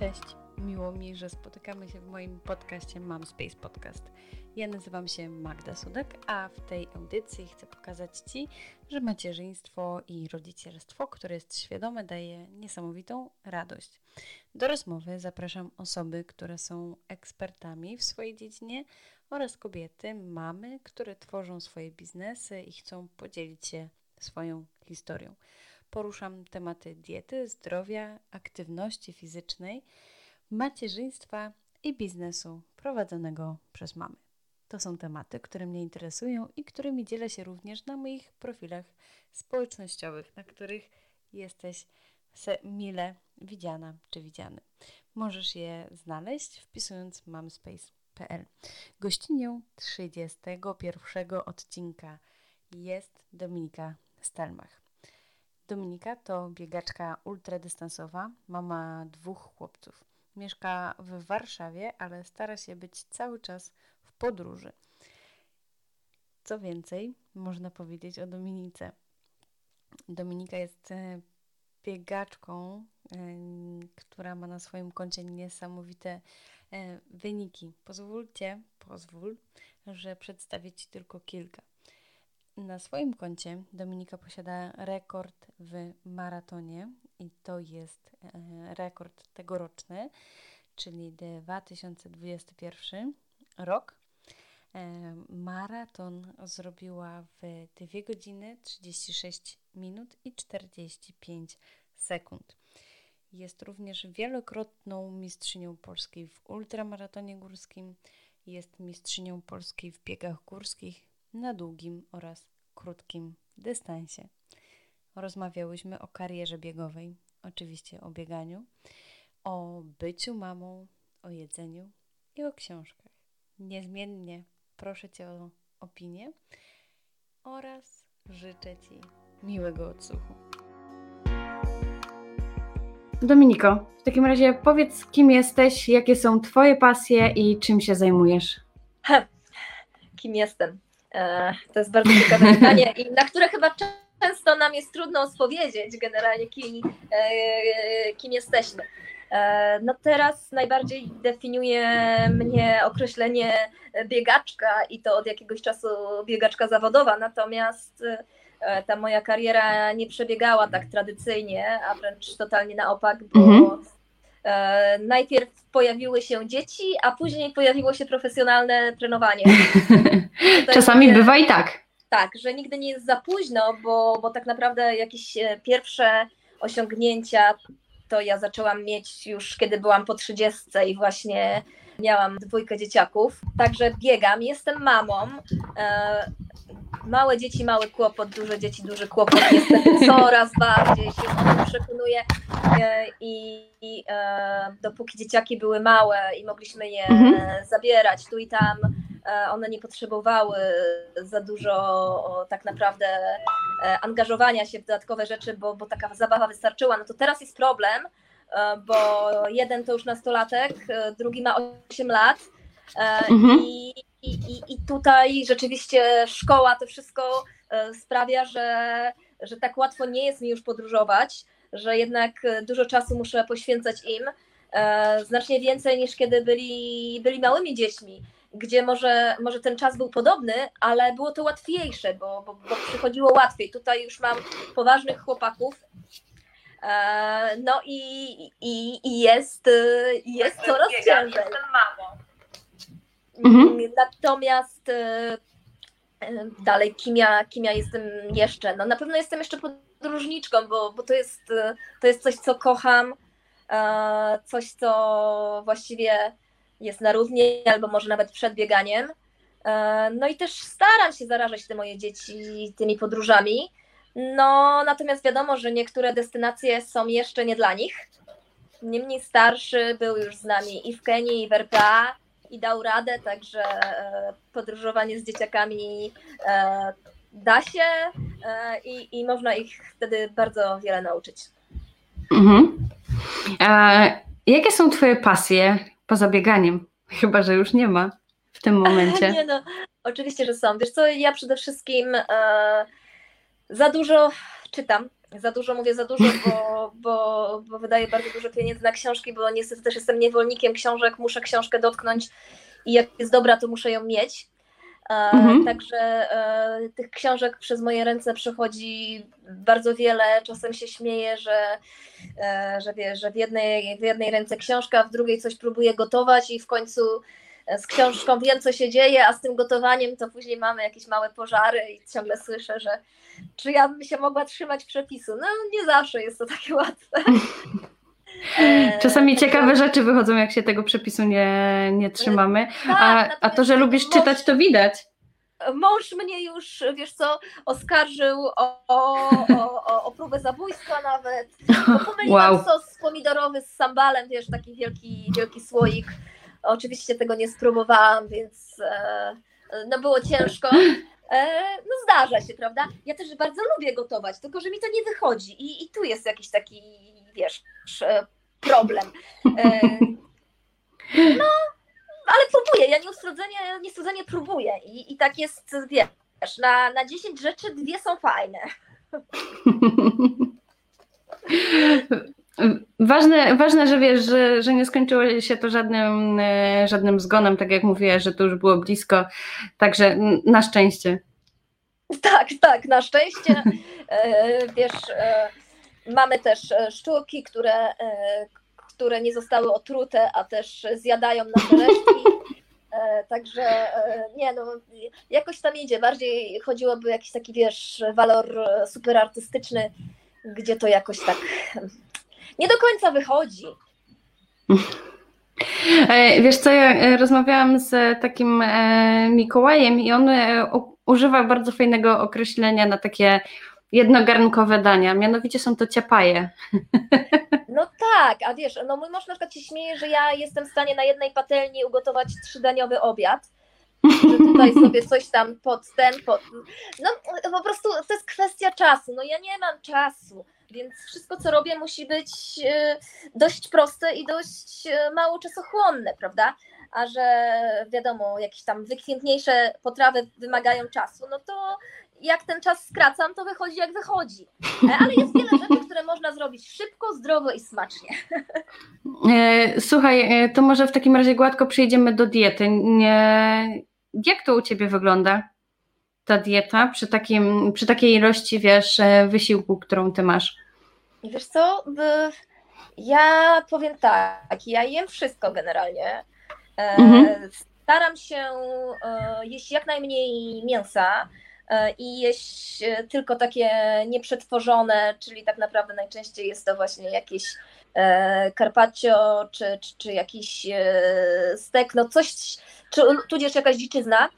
Cześć, miło mi, że spotykamy się w moim podcaście Mam Space Podcast. Ja nazywam się Magda Sudek, a w tej audycji chcę pokazać Ci, że macierzyństwo i rodzicielstwo, które jest świadome, daje niesamowitą radość. Do rozmowy zapraszam osoby, które są ekspertami w swojej dziedzinie oraz kobiety, mamy, które tworzą swoje biznesy i chcą podzielić się swoją historią. Poruszam tematy diety, zdrowia, aktywności fizycznej, macierzyństwa i biznesu prowadzonego przez mamy. To są tematy, które mnie interesują i którymi dzielę się również na moich profilach społecznościowych, na których jesteś mile widziana czy widziany. Możesz je znaleźć wpisując mamspace.pl. Gościnią 31 odcinka jest Dominika Stelmach. Dominika to biegaczka ultradystansowa, mama dwóch chłopców. Mieszka w Warszawie, ale stara się być cały czas w podróży. Co więcej, można powiedzieć o Dominice. Dominika jest e, biegaczką, e, która ma na swoim koncie niesamowite e, wyniki. Pozwólcie, pozwól, że przedstawię Ci tylko kilka. Na swoim koncie Dominika posiada rekord w maratonie i to jest e, rekord tegoroczny, czyli 2021 rok. E, maraton zrobiła w 2 godziny 36 minut i 45 sekund. Jest również wielokrotną mistrzynią Polskiej w ultramaratonie górskim. Jest mistrzynią Polskiej w biegach górskich na długim oraz krótkim dystansie. Rozmawiałyśmy o karierze biegowej, oczywiście o bieganiu, o byciu mamą, o jedzeniu i o książkach. Niezmiennie proszę Cię o opinię oraz życzę Ci miłego odsłuchu. Dominiko, w takim razie powiedz, kim jesteś, jakie są Twoje pasje i czym się zajmujesz? Ha, kim jestem? E, to jest bardzo ciekawe pytanie, i na które chyba często nam jest trudno spowiedzieć generalnie, kim, e, kim jesteśmy. E, no teraz najbardziej definiuje mnie określenie biegaczka i to od jakiegoś czasu biegaczka zawodowa, natomiast ta moja kariera nie przebiegała tak tradycyjnie, a wręcz totalnie na opak, bo mhm. E, najpierw pojawiły się dzieci, a później pojawiło się profesjonalne trenowanie. Czasami bywa i tak. Tak, że nigdy nie jest za późno, bo, bo tak naprawdę jakieś e, pierwsze osiągnięcia to ja zaczęłam mieć już kiedy byłam po 30 i właśnie miałam dwójkę dzieciaków. Także biegam, jestem mamą. Małe dzieci, mały kłopot, duże dzieci, duży kłopot. Niestety coraz bardziej się o tym przekonuję e, i, i e, dopóki dzieciaki były małe i mogliśmy je mhm. zabierać tu i tam, e, one nie potrzebowały za dużo tak naprawdę e, angażowania się w dodatkowe rzeczy, bo, bo taka zabawa wystarczyła. No to teraz jest problem, bo jeden to już nastolatek, drugi ma 8 lat mhm. i i, i, I tutaj rzeczywiście szkoła to wszystko e, sprawia, że, że tak łatwo nie jest mi już podróżować, że jednak dużo czasu muszę poświęcać im, e, znacznie więcej niż kiedy byli, byli małymi dziećmi, gdzie może, może ten czas był podobny, ale było to łatwiejsze, bo, bo, bo przychodziło łatwiej. Tutaj już mam poważnych chłopaków, e, no i, i, i jest, jest coraz ciężej. Jestem mamą. Mhm. Natomiast e, e, dalej, kim ja, kim ja jestem jeszcze? No na pewno jestem jeszcze podróżniczką, bo, bo to, jest, e, to jest coś, co kocham, coś, co właściwie jest na równi, albo może nawet przed bieganiem. No i też staram się zarażać te moje dzieci tymi podróżami. No natomiast wiadomo, że niektóre destynacje są jeszcze nie dla nich. Niemniej starszy był już z nami i w Kenii, i w RPA i dał radę, także e, podróżowanie z dzieciakami e, da się e, i, i można ich wtedy bardzo wiele nauczyć. Mhm. E, jakie są Twoje pasje poza bieganiem? Chyba, że już nie ma w tym momencie. nie no, oczywiście, że są. Wiesz co, ja przede wszystkim za dużo czytam, za dużo mówię za dużo, bo, bo, bo wydaję bardzo dużo pieniędzy na książki, bo niestety też jestem niewolnikiem książek, muszę książkę dotknąć i jak jest dobra, to muszę ją mieć. E, mhm. Także e, tych książek przez moje ręce przechodzi bardzo wiele. Czasem się śmieję, że, e, że, wiesz, że w, jednej, w jednej ręce książka, w drugiej coś próbuję gotować i w końcu z książką wiem, co się dzieje, a z tym gotowaniem to później mamy jakieś małe pożary i ciągle słyszę, że czy ja bym się mogła trzymać przepisu. No nie zawsze jest to takie łatwe. Czasami ciekawe rzeczy wychodzą, jak się tego przepisu nie, nie trzymamy. Tak, a, a to, że lubisz czytać, to widać. Mąż mnie już, wiesz co, oskarżył o, o, o, o próbę zabójstwa nawet. Bo pomyliłam wow. sos pomidorowy z sambalem, wiesz, taki wielki, wielki słoik. Oczywiście tego nie spróbowałam, więc e, no było ciężko. E, no zdarza się, prawda? Ja też bardzo lubię gotować, tylko że mi to nie wychodzi i, i tu jest jakiś taki, wiesz, e, problem. No, ale próbuję, ja nieustrodzenie, nieustrodzenie próbuję i, i tak jest, wiesz, na, na 10 rzeczy dwie są fajne. Ważne, ważne, że wiesz, że, że nie skończyło się to żadnym, e, żadnym zgonem, tak jak mówiłaś, że to już było blisko, także na szczęście. Tak, tak, na szczęście. E, wiesz, e, mamy też szczurki, które, które nie zostały otrute, a też zjadają nasze resztki. Także nie no, jakoś tam idzie. Bardziej chodziłoby jakiś taki, wiesz, walor super artystyczny, gdzie to jakoś tak nie do końca wychodzi. E, wiesz co, ja e, rozmawiałam z takim e, Mikołajem i on używa bardzo fajnego określenia na takie jednogarnkowe dania, mianowicie są to ciapaje. No tak, a wiesz, no mój mąż na przykład się śmieje, że ja jestem w stanie na jednej patelni ugotować trzydaniowy obiad, że tutaj sobie coś tam pod ten, pod... no po prostu to jest kwestia czasu, no ja nie mam czasu, więc wszystko, co robię, musi być e, dość proste i dość e, mało czasochłonne, prawda? A że wiadomo, jakieś tam wykwintniejsze potrawy wymagają czasu, no to jak ten czas skracam, to wychodzi jak wychodzi. E, ale jest wiele rzeczy, które można zrobić szybko, zdrowo i smacznie. Słuchaj, to może w takim razie gładko przejdziemy do diety. Jak to u Ciebie wygląda? Ta dieta przy, takim, przy takiej ilości, wiesz, wysiłku, którą ty masz? Wiesz co, ja powiem tak, ja jem wszystko generalnie. E, mhm. Staram się e, jeść jak najmniej mięsa e, i jeść tylko takie nieprzetworzone, czyli tak naprawdę najczęściej jest to właśnie jakieś carpaccio czy, czy, czy jakiś stek, no coś, czy tudzież jakaś dziczyzna,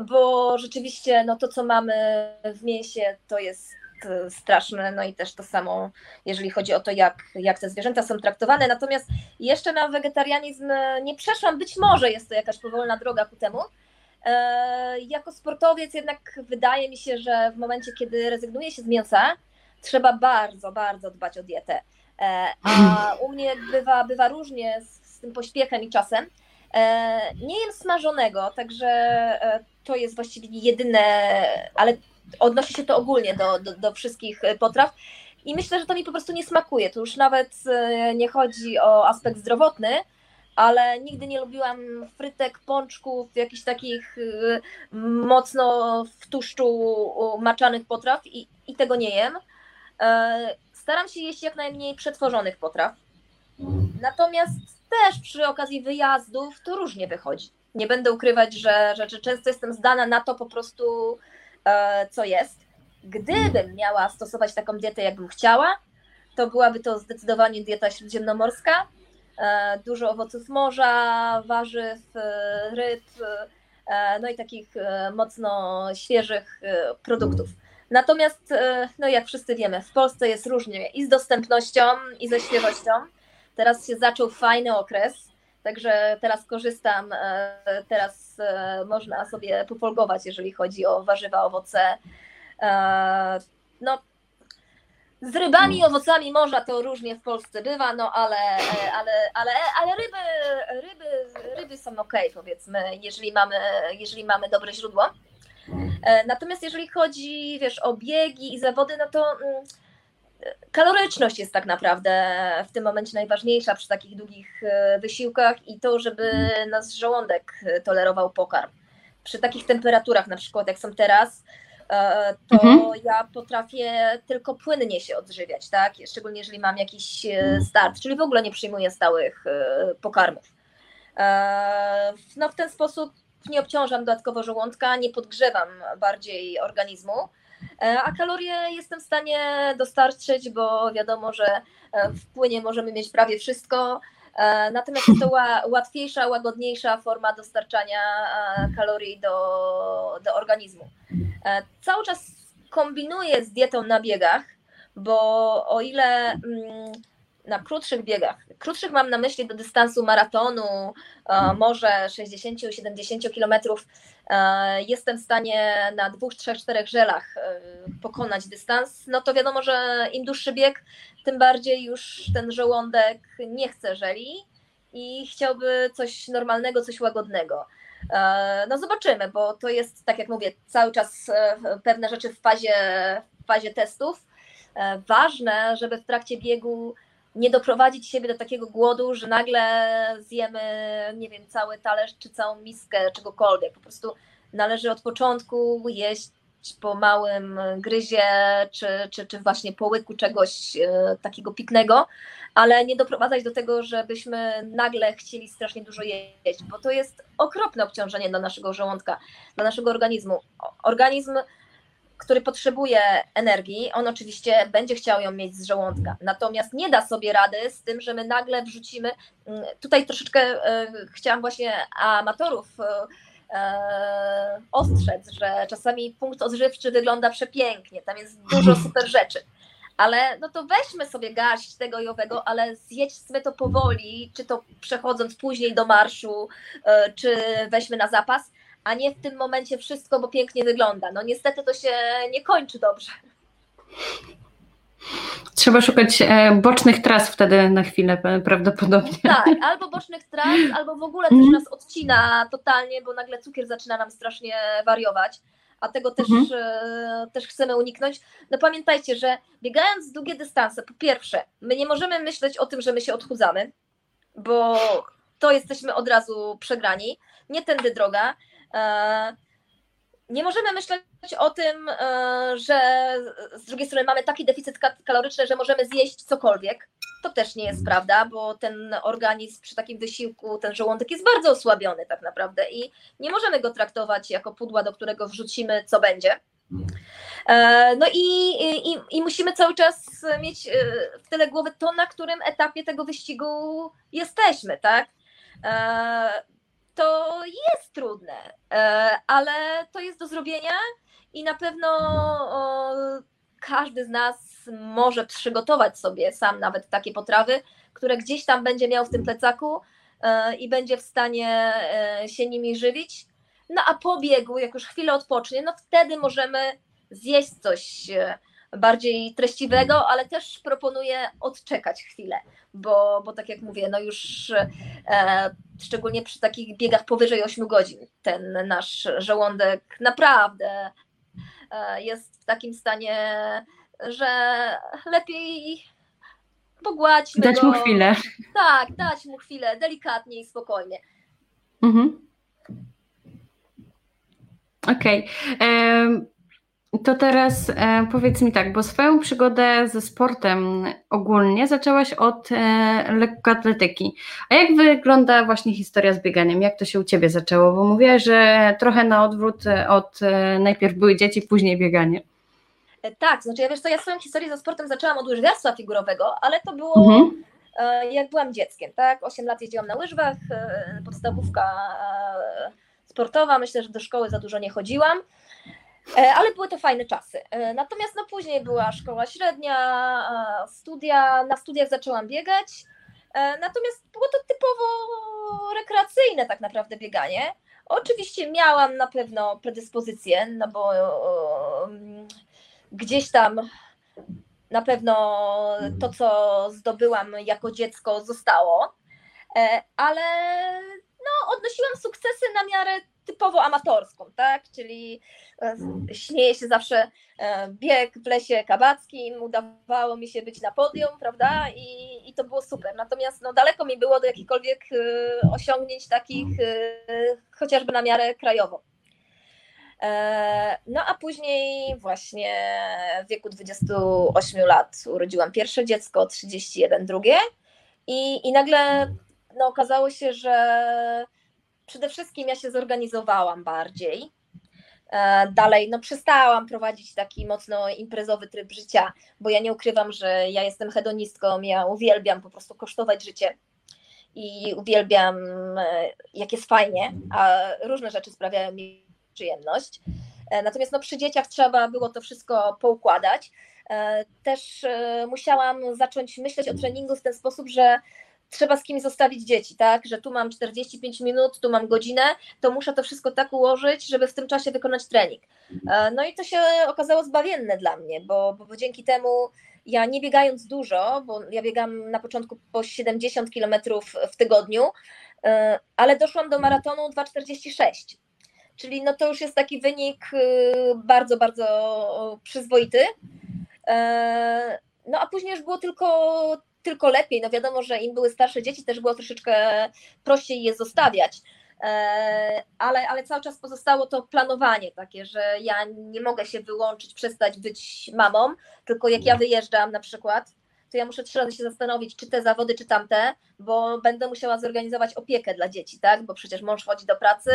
bo rzeczywiście no to, co mamy w mięsie, to jest e, straszne, no i też to samo, jeżeli chodzi o to, jak, jak te zwierzęta są traktowane. Natomiast jeszcze na wegetarianizm nie przeszłam, być może jest to jakaś powolna droga ku temu. E, jako sportowiec jednak wydaje mi się, że w momencie, kiedy rezygnuje się z mięsa, trzeba bardzo, bardzo dbać o dietę. E, a u mnie bywa, bywa różnie z, z tym pośpiechem i czasem. Nie jem smażonego, także to jest właściwie jedyne, ale odnosi się to ogólnie do, do, do wszystkich potraw. I myślę, że to mi po prostu nie smakuje. Tu już nawet e, nie chodzi o aspekt zdrowotny, ale nigdy nie lubiłam frytek, pączków, jakichś takich e, mocno w tłuszczu maczanych potraw i, i tego nie jem. E, staram się jeść jak najmniej przetworzonych potraw. Natomiast też przy okazji wyjazdów to różnie wychodzi nie będę ukrywać, że, że, że często jestem zdana na to po prostu, e, co jest. Gdybym miała stosować taką dietę, jakbym chciała, to byłaby to zdecydowanie dieta śródziemnomorska. E, dużo owoców morza, warzyw, e, ryb, e, no i takich e, mocno świeżych e, produktów. Natomiast, no jak wszyscy wiemy, w Polsce jest różnie i z dostępnością, i ze świeżością. Teraz się zaczął fajny okres, Także teraz korzystam, e, teraz e, można sobie popolgować, jeżeli chodzi o warzywa, owoce. E, no, z rybami i owocami morza to różnie w Polsce bywa, no ale, ale, ale, ale ryby, ryby, ryby są ok, powiedzmy, jeżeli mamy, jeżeli mamy dobre źródło. Natomiast jeżeli chodzi, wiesz, o biegi i zawody, no to mm, kaloryczność jest tak naprawdę w tym momencie najważniejsza przy takich długich wysiłkach i to, żeby nasz żołądek tolerował pokarm. Przy takich temperaturach, na przykład jak są teraz, E, to mhm. ja potrafię tylko płynnie się odżywiać, tak? Szczególnie jeżeli mam jakiś e, start, czyli w ogóle nie przyjmuję stałych e, pokarmów. No w ten sposób nie obciążam dodatkowo żołądka, nie podgrzewam bardziej organizmu, a kalorie jestem w stanie dostarczyć, bo wiadomo, że w płynie możemy mieć prawie wszystko, Natomiast jest to łatwiejsza, łagodniejsza forma dostarczania kalorii do, do organizmu. E, cały czas kombinuję z dietą na biegach, bo o ile mm, na krótszych biegach, krótszych mam na myśli do dystansu maratonu, e, może 60-70 kilometrów, e, jestem w stanie na dwóch, trzech, czterech żelach pokonać dystans, no to wiadomo, że im dłuższy bieg, tym bardziej już ten żołądek nie chce żeli i chciałby coś normalnego, coś łagodnego. E, no zobaczymy, bo to jest, tak jak mówię, cały czas e, pewne rzeczy w fazie, w fazie testów. E, ważne, żeby w trakcie biegu nie doprowadzić siebie do takiego głodu, że nagle zjemy, nie wiem, cały talerz czy całą miskę czegokolwiek. Po prostu należy od początku jeść po małym gryzie, czy, czy, czy właśnie po łyku czegoś takiego pitnego, ale nie doprowadzać do tego, żebyśmy nagle chcieli strasznie dużo jeść, bo to jest okropne obciążenie dla naszego żołądka, dla naszego organizmu. Organizm, który potrzebuje energii, on oczywiście będzie chciał ją mieć z żołądka, natomiast nie da sobie rady z tym, że my nagle wrzucimy. Mm, tutaj troszeczkę e, chciałam właśnie amatorów e, ostrzec, że czasami punkt odżywczy wygląda przepięknie, tam jest dużo super rzeczy ale no to weźmy sobie garść tego i owego, ale zjedźmy to powoli, czy to przechodząc później do marszu, e, czy weźmy na zapas, a nie w tym momencie wszystko, bo pięknie wygląda. No niestety to się nie kończy dobrze. Trzeba szukać e, bocznych tras wtedy na chwilę prawdopodobnie. Tak, albo bocznych tras, albo w ogóle coś nas odcina totalnie, bo nagle cukier zaczyna nam strasznie wariować a tego też, mhm. e, też chcemy uniknąć. No pamiętajcie, że biegając długie dystanse, po pierwsze, my nie możemy myśleć o tym, że my się odchudzamy, bo to jesteśmy od razu przegrani. Nie tędy droga. E, nie możemy myśleć o tym, e, że z drugiej strony mamy taki deficyt kaloryczny, że możemy zjeść cokolwiek. To też nie jest prawda, bo ten organizm przy takim wysiłku, ten żołądek jest bardzo osłabiony tak naprawdę i nie możemy go traktować jako pudła, do którego wrzucimy co będzie. E, no i, i, i musimy cały czas mieć w tyle głowy to, na którym etapie tego wyścigu jesteśmy, tak? To jest trudne, e, ale to jest do zrobienia i na pewno każdy z nas może przygotować sobie sam nawet takie potrawy, które gdzieś tam będzie miał w tym plecaku e, i będzie w stanie e, się nimi żywić. No a po biegu, jak już chwilę odpocznie, no wtedy możemy zjeść coś bardziej treściwego, ale też proponuję odczekać chwilę, bo, bo tak jak mówię, no już e, szczególnie przy takich biegach powyżej 8 godzin, ten nasz żołądek naprawdę e, jest w takim stanie, że lepiej pogładźmy Dać go. mu chwilę. Tak, dać mu chwilę, delikatnie i spokojnie. Mhm. Okej. Okay. To teraz e, powiedz mi tak, bo swoją przygodę ze sportem ogólnie zaczęłaś od e, lekkoatletyki. A jak wygląda właśnie historia z bieganiem? Jak to się u Ciebie zaczęło? Bo mówiłaś, że trochę na odwrót e, od e, najpierw były dzieci, później bieganie. E, tak, znaczy ja wiesz co, ja swoją historię ze sportem zaczęłam od łyżwiarstwa figurowego, ale to było mhm. E, jak byłam dzieckiem, tak? Osiem lat jeździłam na łyżwach, podstawówka sportowa, myślę, że do szkoły za dużo nie chodziłam. E, ale były to fajne czasy. E, natomiast no, później była szkoła średnia, studia, na studiach zaczęłam biegać, e, natomiast było to typowo rekreacyjne tak naprawdę bieganie. Oczywiście miałam na pewno predyspozycję, no bo gdzieś tam na pewno to, co zdobyłam jako dziecko, zostało, ale no, odnosiłam sukcesy na miarę typowo amatorską, tak? Czyli e, śmieję się zawsze e, bieg w lesie kabackim, udawało mi się być na podium, prawda? I, i to było super. Natomiast no, daleko mi było do jakichkolwiek e, osiągnięć takich chociażby na miarę krajową. No a później właśnie w wieku 28 lat urodziłam pierwsze dziecko, 31 drugie i, i nagle no, okazało się, że przede wszystkim ja się zorganizowałam bardziej. E, dalej, no przestałam prowadzić taki mocno imprezowy tryb życia, bo ja nie ukrywam, że ja jestem hedonistką, ja uwielbiam po prostu kosztować życie i uwielbiam, e, jak jest fajnie, a różne rzeczy sprawiają mi przyjemność. E, natomiast no, przy dzieciach trzeba było to wszystko poukładać. Też musiałam zacząć myśleć o treningu w ten sposób, że trzeba z kimś zostawić dzieci, tak? Że tu mam 45 minut, tu mam godzinę, to muszę to wszystko tak ułożyć, żeby w tym czasie wykonać trening. E, no i to się okazało zbawienne dla mnie, bo, bo dzięki temu ja nie biegając dużo, bo ja biegam na początku po 70 km w tygodniu, e, ale doszłam do maratonu 2,46. Czyli no to już jest taki wynik e, bardzo, bardzo przyzwoity. No a później już było tylko tylko lepiej. No wiadomo, że im były starsze dzieci, też było troszeczkę prościej je zostawiać. E, ale, ale cały czas pozostało to planowanie takie, że ja nie mogę się wyłączyć, przestać być mamą, tylko jak ja wyjeżdżam na przykład, to ja muszę trzy razy się zastanowić, czy te zawody, czy tamte, bo będę musiała zorganizować opiekę dla dzieci, tak? Bo przecież mąż chodzi do pracy,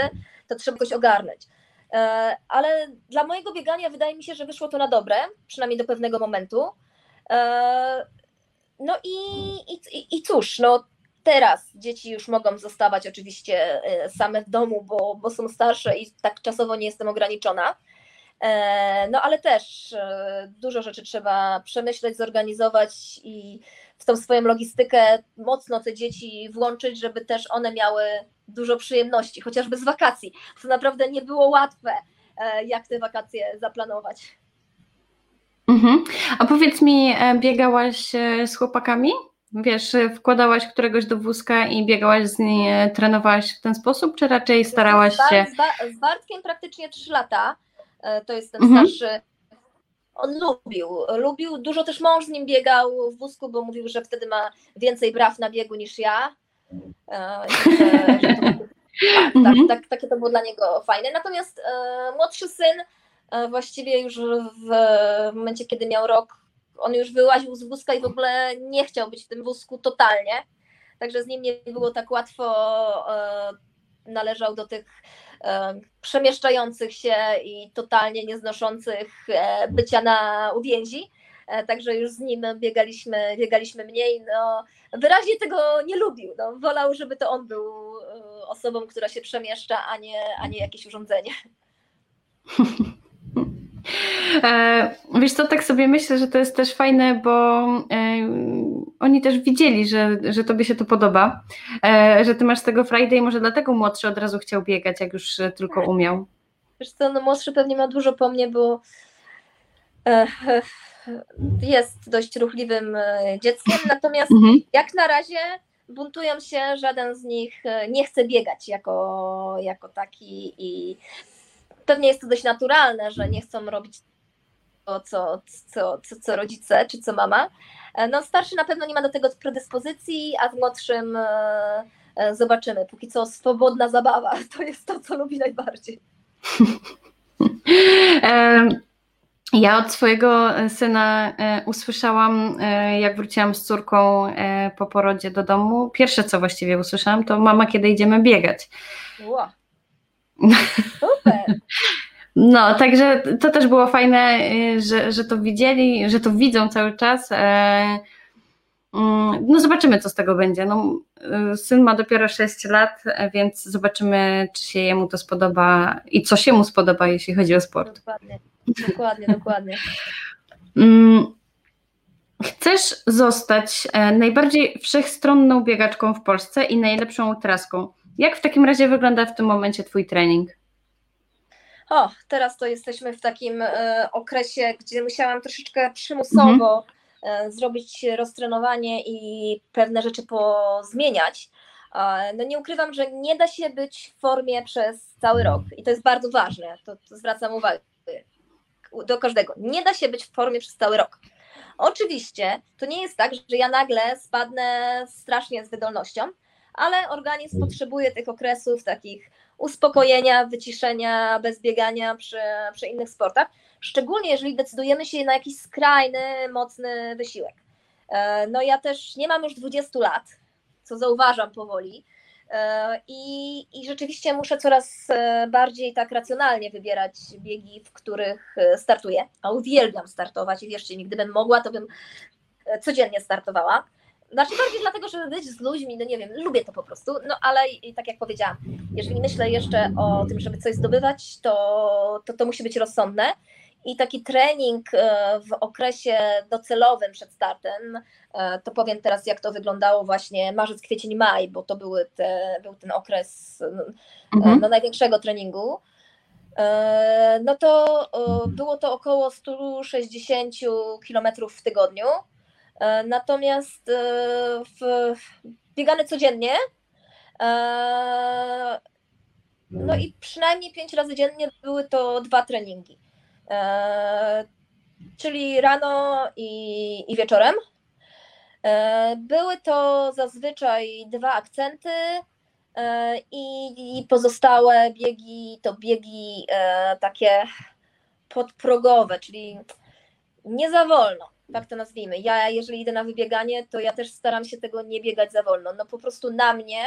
to trzeba jakoś ogarnąć. E, ale dla mojego biegania wydaje mi się, że wyszło to na dobre, przynajmniej do pewnego momentu. No i, i, i cóż, no teraz dzieci już mogą zostawać oczywiście e, same w domu, bo, bo są starsze i tak czasowo nie jestem ograniczona. E, no ale też e, dużo rzeczy trzeba przemyśleć, zorganizować i w tą swoją logistykę mocno te dzieci włączyć, żeby też one miały dużo przyjemności, chociażby z wakacji. To naprawdę nie było łatwe, jak te wakacje zaplanować. Mhm. A powiedz mi, e, biegałaś e, z chłopakami? Wiesz, e, wkładałaś któregoś do wózka i biegałaś z nim, trenowałaś w ten sposób, czy raczej starałaś się? Z, z Bartkiem praktycznie 3 lata, to jest ten mhm. starszy. On lubił, lubił, dużo też mąż z nim biegał w wózku, bo mówił, że wtedy ma więcej braw na biegu niż ja. Że, że to, tak, tak, tak, takie to było dla niego fajne. Natomiast e, młodszy syn właściwie już w momencie, kiedy miał rok, on już wyłaził z wózka i w ogóle nie chciał być w tym wózku totalnie. Także z nim nie było tak łatwo. E, należał do tych e, przemieszczających się i totalnie nieznoszących bycia na uwięzi. Także już z nim biegaliśmy, biegaliśmy mniej. No, wyraźnie tego nie lubił. No, wolał, żeby to on był osobą, która się przemieszcza, a nie, a nie jakieś urządzenie. E, wiesz co, tak sobie myślę, że to jest też fajne, bo e, oni też widzieli, że, że tobie się to podoba, e, że ty masz tego Friday i może dlatego młodszy od razu chciał biegać, jak już tylko umiał. Wiesz co, no młodszy pewnie ma dużo po mnie, bo jest dość ruchliwym dzieckiem, natomiast mhm. jak na razie buntują się, żaden z nich nie chce biegać jako, jako taki i pewnie jest to dość naturalne, że nie chcą robić to, co, co, co, co rodzice czy co mama. E, no, starszy na pewno nie ma do tego predyspozycji, a w młodszym e, e, zobaczymy. Póki co swobodna zabawa to jest to, co lubi najbardziej. Ja od swojego syna usłyszałam, jak wróciłam z córką po porodzie do domu. Pierwsze, co właściwie usłyszałam, to mama, kiedy idziemy biegać. Wow. Super. No, także to też było fajne, y, że, że to widzieli, że to widzą cały czas. E, mm, no zobaczymy, co z tego będzie. No, y, syn ma dopiero 6 lat, więc zobaczymy, czy się jemu to spodoba i co się mu spodoba, jeśli chodzi o sport. Dokładnie, dokładnie, dokładnie. Mm, chcesz zostać e, najbardziej wszechstronną biegaczką w Polsce i najlepszą traską. Jak w takim razie wygląda w tym momencie Twój trening? O, teraz to jesteśmy w takim e, okresie, gdzie musiałam troszeczkę przymusowo mhm. e, zrobić roztrenowanie i pewne rzeczy pozmieniać, No nie ukrywam, że nie da się być w formie przez cały rok i to jest bardzo ważne, to, to zwracam uwagę do każdego. Nie da się być w formie przez cały rok. Oczywiście to nie jest tak, że ja nagle spadnę strasznie z wydolnością, ale organizm mm. potrzebuje tych okresów takich uspokojenia, wyciszenia, bez biegania przy, przy innych sportach, szczególnie jeżeli decydujemy się na jakiś skrajny, mocny wysiłek. E, no ja też nie mam już 20 lat, co zauważam powoli, e, i, I rzeczywiście muszę coraz e, bardziej tak racjonalnie wybierać biegi, w których startuję. A uwielbiam startować i wierzcie mi, gdybym mogła, to bym codziennie startowała. Znaczy bardziej dlatego, żeby być z ludźmi, no nie wiem, lubię to po prostu, no ale i, tak jak powiedziałam, jeżeli myślę jeszcze o tym, żeby coś zdobywać, to, to, to musi być rozsądne i taki trening e, w okresie docelowym przed startem, e, to powiem teraz, jak to wyglądało właśnie marzec, kwiecień, maj, bo to były te, był ten okres no, mhm. no, największego treningu. No to było to około 160 km w tygodniu. E, natomiast e, w, biegane codziennie. E, no i przynajmniej pięć razy dziennie były to dwa treningi. Czyli rano i, i wieczorem. Były to zazwyczaj dwa akcenty i pozostałe biegi to biegi takie podprogowe, czyli nie za wolno tak to nazwijmy. Ja, jeżeli idę na wybieganie, to ja też staram się tego nie biegać za wolno. No po prostu na mnie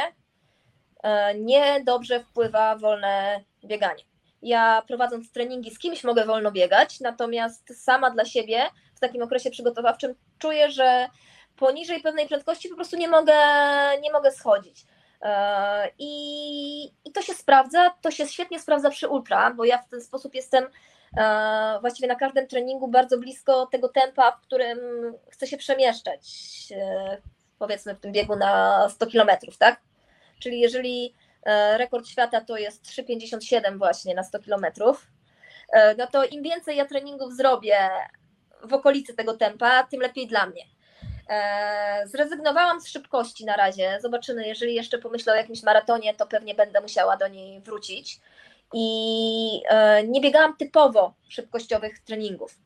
e, niedobrze wpływa wolne bieganie. Ja prowadząc treningi z kimś mogę wolno biegać, natomiast sama dla siebie w takim okresie przygotowawczym czuję, że poniżej pewnej prędkości po prostu nie mogę, nie mogę schodzić. E, I, I to się sprawdza, to się świetnie sprawdza przy ultra, bo ja w ten sposób jestem właściwie na każdym treningu bardzo blisko tego tempa, w którym chcę się przemieszczać, e, powiedzmy w tym biegu na 100 km, tak? Czyli jeżeli e, rekord świata to jest 3,57 właśnie na 100 km, no to im więcej ja treningów zrobię w okolicy tego tempa, tym lepiej dla mnie. Zrezygnowałam z szybkości na razie. Zobaczymy, jeżeli jeszcze pomyślę o jakimś maratonie, to pewnie będę musiała do niej wrócić i e, nie biegałam typowo szybkościowych treningów.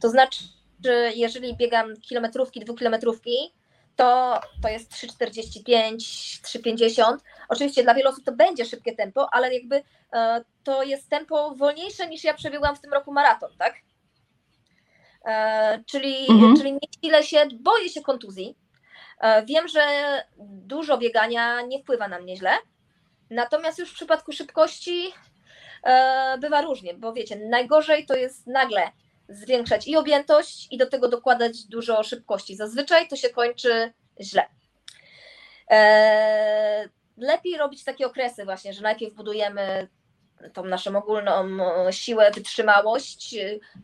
To znaczy, że jeżeli biegam kilometrówki, dwukilometrówki, to, to jest 3,45, 3,50. Oczywiście dla wielu osób to będzie szybkie tempo, ale jakby e, to jest tempo wolniejsze niż ja przebiegłam w tym roku maraton, tak? E, czyli, mhm. czyli nie sile się, boję się kontuzji. Wiem, że dużo biegania nie wpływa na mnie źle. Natomiast już w przypadku szybkości bywa różnie, bo wiecie, najgorzej to jest nagle zwiększać i objętość, i do tego dokładać dużo szybkości. Zazwyczaj to się kończy źle. E, lepiej robić takie okresy właśnie, że najpierw budujemy tą naszą ogólną siłę, wytrzymałość,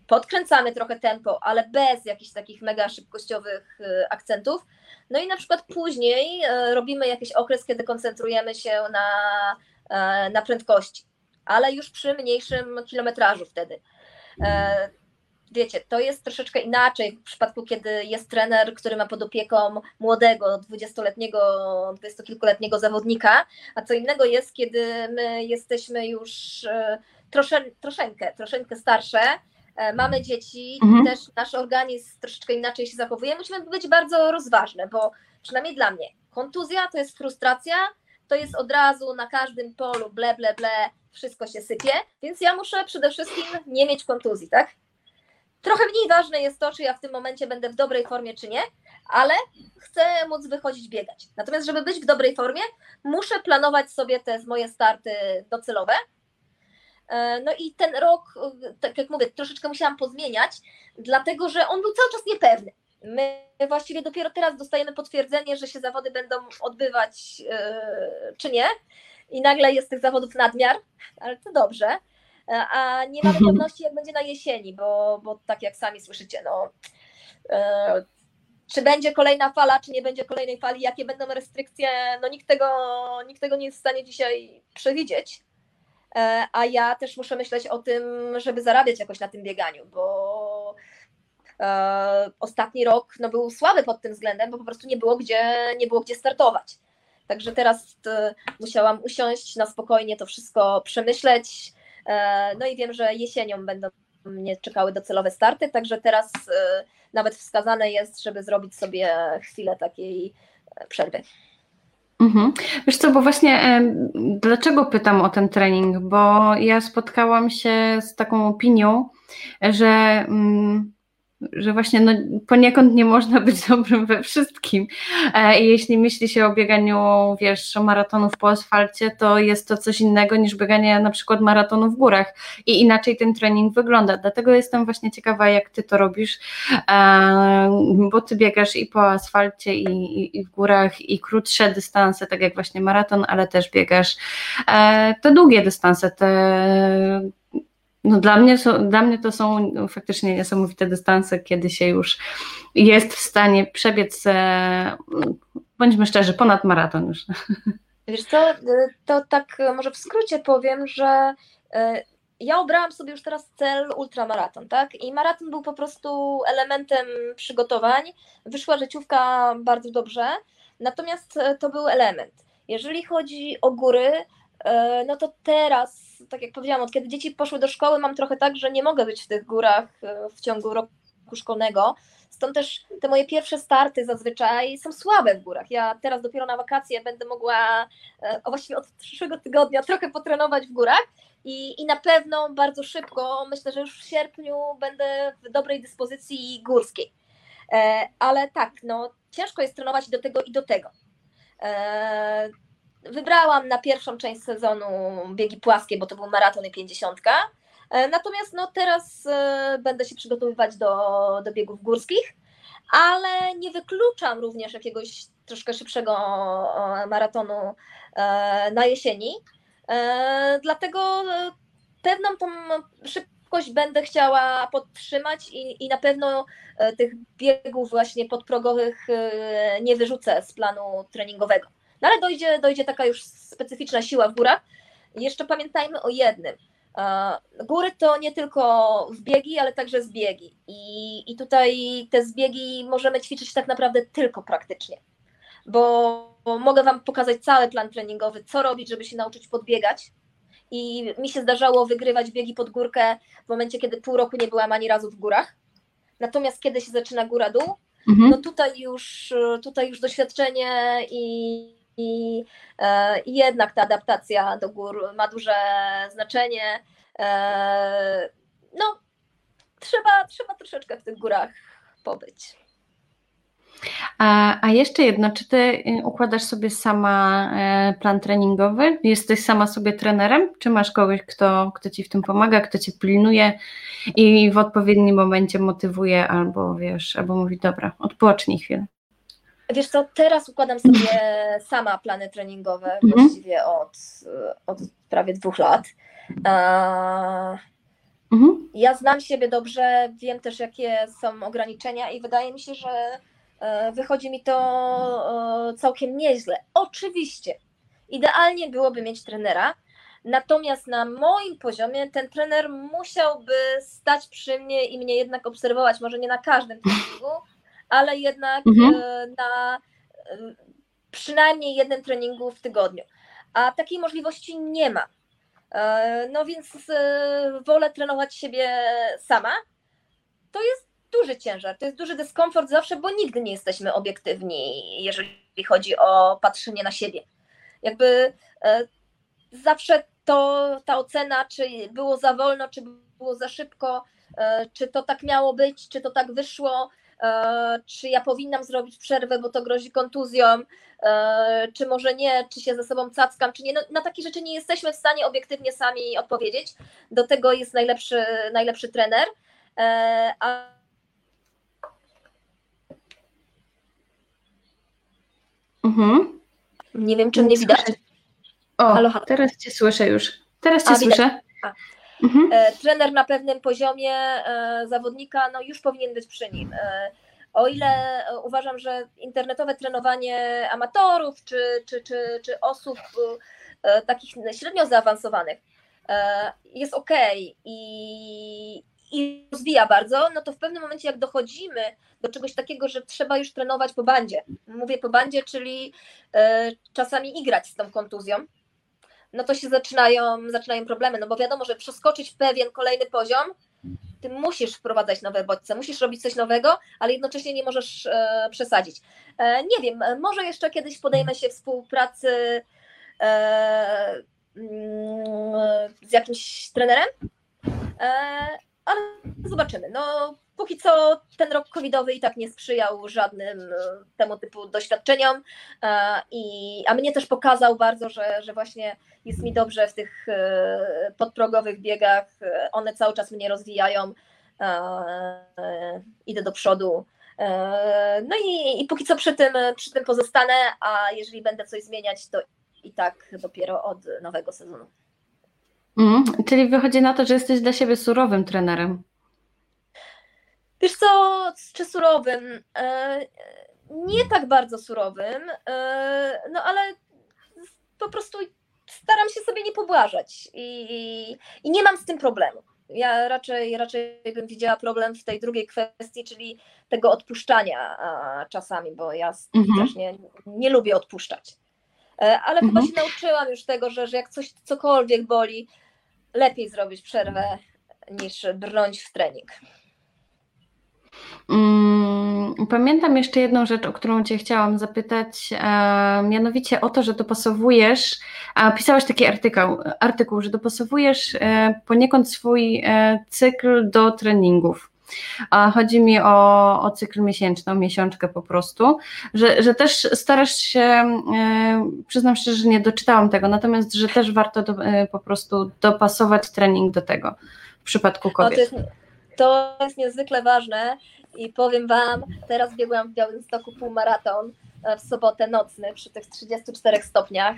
podkręcamy trochę tempo, ale bez jakichś takich mega szybkościowych e, akcentów. No i na przykład później robimy jakiś okres, kiedy koncentrujemy się na, na prędkości ale już przy mniejszym kilometrażu wtedy. E, wiecie, to jest troszeczkę inaczej w przypadku, kiedy jest trener, który ma pod opieką młodego, dwudziestoletniego, dwudziestokilkuletniego zawodnika, a co innego jest, kiedy my jesteśmy już e, trosze, troszeczkę, troszeczkę starsze, e, mamy dzieci, mhm. też nasz organizm troszeczkę inaczej się zachowuje, musimy być bardzo rozważne, bo przynajmniej dla mnie kontuzja to jest frustracja, to jest od razu na każdym polu ble, ble, ble, wszystko się sypie, więc ja muszę przede wszystkim nie mieć kontuzji, tak? Trochę mniej ważne jest to, czy ja w tym momencie będę w dobrej formie, czy nie, ale chcę móc wychodzić biegać. Natomiast, żeby być w dobrej formie, muszę planować sobie te moje starty docelowe. E, no i ten rok, tak jak mówię, troszeczkę musiałam pozmieniać, dlatego że on był cały czas niepewny. My właściwie dopiero teraz dostajemy potwierdzenie, że się zawody będą odbywać, e, czy nie i nagle jest tych zawodów nadmiar, ale to dobrze. E, a nie mamy mhm. pewności, jak będzie na jesieni, bo, bo tak jak sami słyszycie, no, e, czy będzie kolejna fala, czy nie będzie kolejnej fali, jakie będą restrykcje, no nikt tego, nikt tego nie jest w stanie dzisiaj przewidzieć. E, a ja też muszę myśleć o tym, żeby zarabiać jakoś na tym bieganiu, bo e, ostatni rok no, był słaby pod tym względem, bo po prostu nie było gdzie, nie było gdzie startować. Także teraz musiałam usiąść na spokojnie, to wszystko przemyśleć. No i wiem, że jesienią będą mnie czekały docelowe starty, także teraz nawet wskazane jest, żeby zrobić sobie chwilę takiej przerwy. Mhm. Wiesz co, bo właśnie e, dlaczego pytam o ten trening? Bo ja spotkałam się z taką opinią, że mm, że właśnie no, poniekąd nie można być dobrym we wszystkim. E, I jeśli myśli się o bieganiu, wiesz, maratonów po asfalcie, to jest to coś innego niż bieganie na przykład maratonu w górach i inaczej ten trening wygląda. Dlatego jestem właśnie ciekawa, jak ty to robisz, e, bo ty biegasz i po asfalcie, i, i, i w górach, i krótsze dystanse, tak jak właśnie maraton, ale też biegasz e, te długie dystanse, te no dla mnie, dla mnie to są faktycznie niesamowite dystanse, kiedy się już jest w stanie przebiec, e, bądźmy szczerzy, ponad maraton już. Wiesz co, to tak może w skrócie powiem, że e, ja obrałam sobie już teraz cel ultramaraton, tak? I maraton był po prostu elementem przygotowań. Wyszła życiówka bardzo dobrze, natomiast e, to był element. Jeżeli chodzi o góry, no to teraz tak jak powiedziałam, od kiedy dzieci poszły do szkoły, mam trochę tak, że nie mogę być w tych górach e, w ciągu roku szkolnego. Stąd też te moje pierwsze starty zazwyczaj są słabe w górach. Ja teraz dopiero na wakacje będę mogła, e, o właściwie od przyszłego tygodnia, trochę potrenować w górach i, i na pewno bardzo szybko, myślę, że już w sierpniu będę w dobrej dyspozycji górskiej. E, ale tak, no ciężko jest trenować do tego i do tego wybrałam na pierwszą część sezonu biegi płaskie, bo to był maraton i pięćdziesiątka. E, natomiast no, teraz e, będę się przygotowywać do, do biegów górskich, ale nie wykluczam również jakiegoś troszkę szybszego maratonu e, na jesieni. Dlatego pewną tą szybkość będę chciała podtrzymać i, i na pewno tych biegów właśnie podprogowych nie wyrzucę z planu treningowego. No ale dojdzie, dojdzie taka już specyficzna siła w górach. Jeszcze pamiętajmy o jednym. Góry to nie tylko zbiegi, ale także zbiegi. I, I tutaj te zbiegi możemy ćwiczyć tak naprawdę tylko praktycznie. Bo, bo mogę Wam pokazać cały plan treningowy, co robić, żeby się nauczyć podbiegać. I mi się zdarzało wygrywać biegi pod górkę w momencie, kiedy pół roku nie byłam ani razu w górach. Natomiast kiedy się zaczyna góra-dół, mhm. no tutaj już, tutaj już doświadczenie i, i, e, i jednak ta adaptacja do gór ma duże znaczenie. E, no, trzeba, trzeba troszeczkę w tych górach pobyć. A, a, jeszcze jedno, czy ty y, układasz sobie sama e, plan treningowy? Jesteś sama sobie trenerem? Czy masz kogoś, kto, kto ci w tym pomaga, kto cię pilnuje i w odpowiednim momencie motywuje, albo wiesz, albo mówi, dobra, odpocznij chwilę? Wiesz co, teraz układam sobie sama plany treningowe mhm. właściwie od, od prawie dwóch lat. Mhm. Ja znam siebie dobrze, wiem też jakie są ograniczenia i wydaje mi się, że e, wychodzi mi to e, całkiem nieźle. Oczywiście, idealnie byłoby mieć trenera, natomiast na moim poziomie ten trener musiałby stać przy mnie i mnie jednak obserwować, może nie na każdym treningu, ale jednak mhm. E, na e, przynajmniej jednym treningu w tygodniu. A takiej możliwości nie ma. E, no więc wolę trenować siebie sama. To jest duży ciężar, to jest duży dyskomfort zawsze, bo nigdy nie jesteśmy obiektywni, jeżeli chodzi o patrzenie na siebie. Jakby zawsze to ta ocena, czy było za wolno, czy było za szybko, czy to tak miało być, czy to tak wyszło, czy ja powinnam zrobić przerwę, bo to grozi kontuzją, e, czy może nie, czy się ze sobą cackam, czy nie. No, na takie rzeczy nie jesteśmy w stanie obiektywnie sami odpowiedzieć. Do tego jest najlepszy, najlepszy trener. E, a Mhm. Nie wiem, czy mnie widać. O, halo, teraz Cię słyszę już. Teraz Cię A, słyszę. Mhm. E, trener na pewnym poziomie e, zawodnika no, już powinien być przy nim. E, o ile uważam, że internetowe trenowanie amatorów czy, czy, czy, czy osób takich średnio zaawansowanych jest ok i, i rozwija bardzo, no to w pewnym momencie jak dochodzimy do czegoś takiego, że trzeba już trenować po bandzie, mówię po bandzie, czyli czasami igrać z tą kontuzją, no to się zaczynają, zaczynają problemy, no bo wiadomo, że przeskoczyć pewien kolejny poziom, ty musisz wprowadzać nowe bodźce, musisz robić coś nowego, ale jednocześnie nie możesz e, przesadzić. E, nie wiem, może jeszcze kiedyś podejmę się współpracy e, mm, z jakimś trenerem, e, ale zobaczymy. No, póki co ten rok covidowy i tak nie sprzyjał żadnym e, temu typu doświadczeniom, e, i, a mnie też pokazał bardzo, że, że właśnie jest mi dobrze w tych e, podprogowych biegach, one cały czas mnie rozwijają, idę do przodu. No i, i póki co przy tym, przy tym pozostanę, a jeżeli będę coś zmieniać, to i tak dopiero od nowego sezonu. Mm, czyli wychodzi na to, że jesteś dla siebie surowym trenerem. Wiesz co, czy surowym? E, nie tak bardzo surowym, e, no ale po prostu staram się sobie nie pobłażać i, i nie mam z tym problemu. Ja raczej, raczej bym widziała problem w tej drugiej kwestii, czyli tego odpuszczania czasami, bo ja mhm. też nie, nie lubię odpuszczać. E, ale mhm. chyba się nauczyłam już tego, że, że jak coś cokolwiek boli, lepiej zrobić przerwę niż brnąć w trening. Mm, pamiętam jeszcze jedną rzecz, o którą Cię chciałam zapytać, e, mianowicie o to, że dopasowujesz, a pisałaś taki artykuł, artykuł że dopasowujesz e, poniekąd swój e, cykl do treningów. A chodzi mi o, o cykl miesięczny, o miesiączkę po prostu, że, że też starasz się, przyznam szczerze, że nie doczytałam tego, natomiast, że też warto do, po prostu dopasować trening do tego w przypadku kobiet. to, jest, to jest niezwykle ważne i powiem Wam, teraz biegłam w Białymstoku półmaraton e, w sobotę nocny przy tych 34 stopniach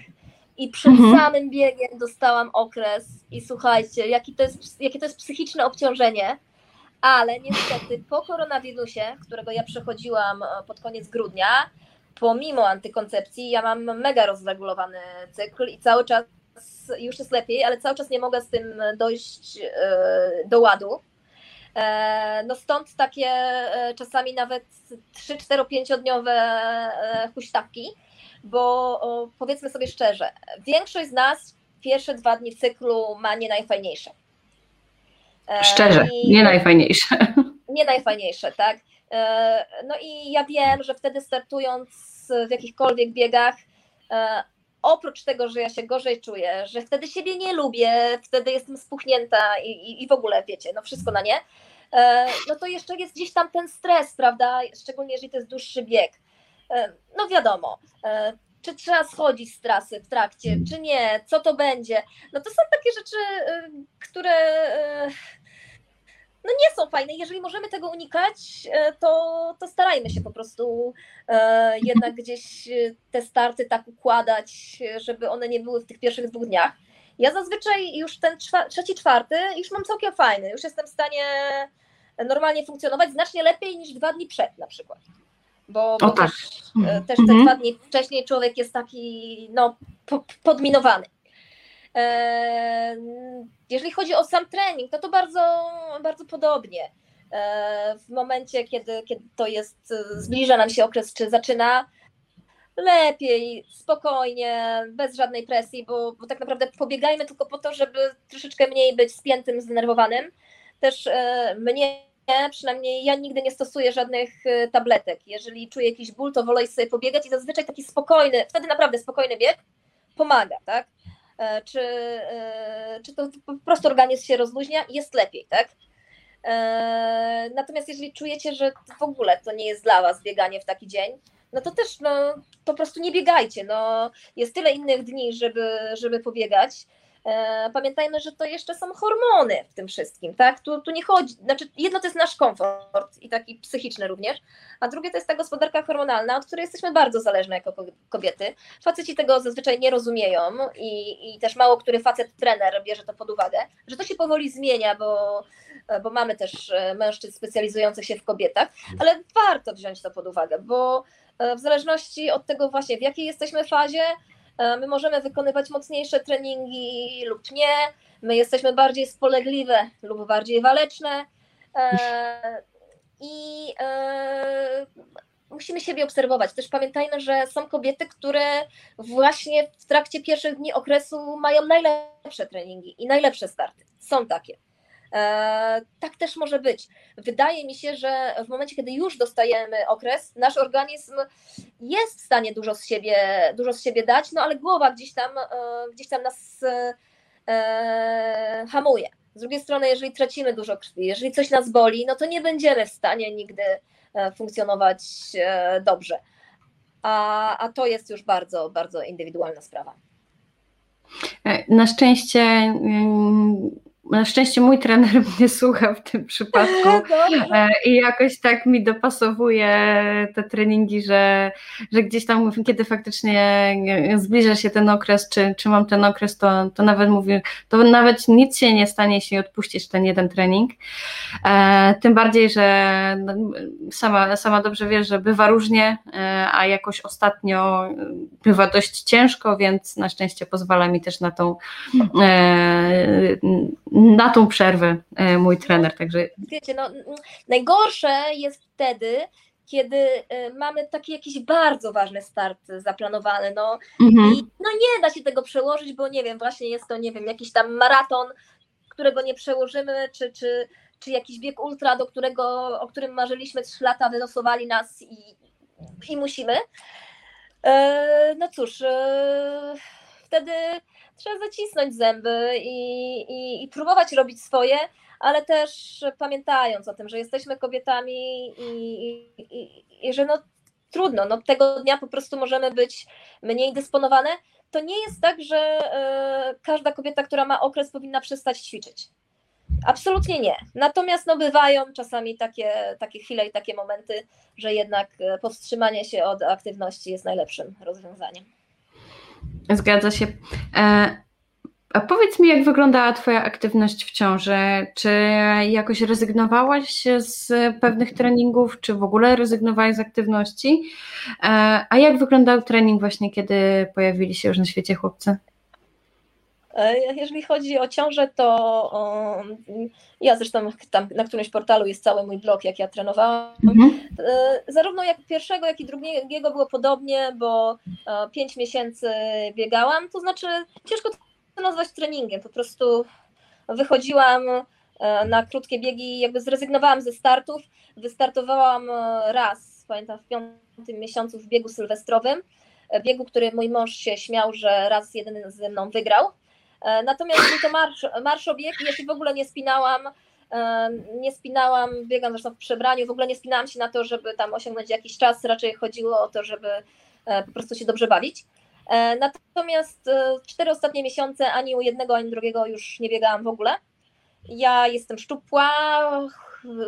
i przed mhm. samym biegiem dostałam okres i słuchajcie, jaki to jest, jakie to jest psychiczne obciążenie, ale niestety po koronawirusie, którego ja przechodziłam e, pod koniec grudnia, pomimo antykoncepcji, ja mam mega rozregulowany cykl i cały czas już jest lepiej, ale cały czas nie mogę z tym dojść e, do ładu. E, no stąd takie czasami nawet 3, 4, 5 dniowe huśtawki, bo powiedzmy sobie szczerze, większość z nas pierwsze dwa dni cyklu ma nie najfajniejsze. E, szczerze, I nie najfajniejsze. Nie najfajniejsze, tak. No i ja wiem, że wtedy startując w jakichkolwiek biegach, oprócz tego, że ja się gorzej czuję, że wtedy siebie nie lubię, wtedy jestem spuchnięta i, i, i w ogóle wiecie, no wszystko na nie, e, no to jeszcze jest gdzieś tam ten stres, prawda? Szczególnie jeżeli to jest dłuższy bieg. E, no wiadomo, e, czy trzeba schodzić z trasy w trakcie, czy nie, co to będzie. No to są takie rzeczy, które no nie są fajne. Jeżeli możemy tego unikać, e, to, to starajmy się po prostu e, jednak gdzieś e, te starty tak układać, żeby one nie były w tych pierwszych dwóch dniach. Ja zazwyczaj już ten trzeci, czwarty już mam całkiem fajny, już jestem w stanie normalnie funkcjonować znacznie lepiej niż dwa dni przed na przykład. Bo, bo tak. też, też te mhm. dwa dni wcześniej człowiek jest taki no, podminowany. Jeżeli chodzi o sam trening, no to bardzo, bardzo podobnie. W momencie, kiedy, kiedy to jest, zbliża nam się okres, czy zaczyna, lepiej, spokojnie, bez żadnej presji, bo, bo tak naprawdę pobiegajmy tylko po to, żeby troszeczkę mniej być spiętym, zdenerwowanym. Też e, mnie, przynajmniej ja nigdy nie stosuję żadnych e, tabletek. Jeżeli czuję jakiś ból, to wolę sobie pobiegać i zazwyczaj taki spokojny, wtedy naprawdę spokojny bieg pomaga, tak? E, czy, e, czy to po prostu organizm się rozluźnia jest lepiej, tak? E, natomiast jeżeli czujecie, że w ogóle to nie jest dla Was bieganie w taki dzień, no to też no, po prostu nie biegajcie. No, jest tyle innych dni, żeby, żeby pobiegać. E, pamiętajmy, że to jeszcze są hormony w tym wszystkim, tak? Tu, tu nie chodzi, znaczy jedno to jest nasz komfort i taki psychiczny również, a drugie to jest ta gospodarka hormonalna, od której jesteśmy bardzo zależne jako kobiety. Faceci tego zazwyczaj nie rozumieją i, i też mało który facet trener bierze to pod uwagę, że to się powoli zmienia, bo, bo mamy też e, mężczyzn specjalizujących się w kobietach, ale warto wziąć to pod uwagę, bo e, w zależności od tego właśnie w jakiej jesteśmy fazie, my możemy wykonywać mocniejsze treningi lub nie. My jesteśmy bardziej spolegliwe lub bardziej waleczne. I musimy siebie obserwować. Też pamiętajmy, że są kobiety, które właśnie w trakcie pierwszych dni okresu mają najlepsze treningi i najlepsze starty. Są takie. E, tak też może być. Wydaje mi się, że w momencie, kiedy już dostajemy okres, nasz organizm jest w stanie dużo z siebie, dużo z siebie dać, no ale głowa gdzieś tam, e, gdzieś tam nas e, hamuje. Z drugiej strony, jeżeli tracimy dużo krwi, jeżeli coś nas boli, no to nie będziemy w stanie nigdy funkcjonować dobrze. A, a to jest już bardzo, bardzo indywidualna sprawa. Na szczęście mm, na szczęście mój trener mnie słucha w tym przypadku e, i jakoś tak mi dopasowuje te treningi, że, że gdzieś tam kiedy faktycznie zbliża się ten okres, czy, czy mam ten okres, to, to nawet mówię, to nawet nic się nie stanie, jeśli odpuścisz ten jeden trening. E, tym bardziej, że no, sama, sama dobrze wiesz, że bywa różnie, e, a jakoś ostatnio bywa dość ciężko, więc na szczęście pozwala mi też na tą na tą przerwę e, mój trener. Także... Wiecie, no, najgorsze jest wtedy, kiedy e, mamy taki jakiś bardzo ważny start zaplanowany, no mhm. i no nie da się tego przełożyć, bo nie wiem, właśnie jest to, nie wiem, jakiś tam maraton, którego nie przełożymy, czy, czy, czy jakiś bieg ultra, do którego, o którym marzyliśmy trzy lata, wylosowali nas i, i musimy. E, no cóż, wtedy trzeba zacisnąć zęby i, i, i próbować robić swoje, ale też pamiętając o tym, że jesteśmy kobietami i, i, i, że no trudno, no tego dnia po prostu możemy być mniej dysponowane. To nie jest tak, że y, każda kobieta, która ma okres, powinna przestać ćwiczyć. Absolutnie nie. Natomiast no, bywają czasami takie, takie chwile i takie momenty, że jednak e, powstrzymanie się od aktywności jest najlepszym rozwiązaniem. Zgadza się. E, a powiedz mi, jak wyglądała Twoja aktywność w ciąży? Czy jakoś rezygnowałaś z pewnych treningów, czy w ogóle rezygnowałaś z aktywności? E, a jak wyglądał trening właśnie, kiedy pojawili się już na świecie chłopcy? E, jeżeli chodzi o ciążę, to ja zresztą tam na którymś portalu jest cały mój blog, jak ja trenowałam. Mhm. E, zarówno jak pierwszego, jak i drugiego było podobnie, bo e, pięć miesięcy biegałam, to znaczy ciężko to nazwać treningiem, po prostu wychodziłam na krótkie biegi, jakby zrezygnowałam ze startów, wystartowałam raz, pamiętam w piątym miesiącu w biegu sylwestrowym, biegu, który mój mąż się śmiał, że raz jeden ze mną wygrał, natomiast był to marsz, marszobieg i ja się w ogóle nie spinałam, e, nie spinałam, biegam zresztą w przebraniu, w ogóle nie spinałam się na to, żeby tam osiągnąć jakiś czas, raczej chodziło o to, żeby e, po prostu się dobrze bawić. Natomiast cztery ostatnie miesiące ani u jednego, ani drugiego już nie biegałam w ogóle. Ja jestem szczupła,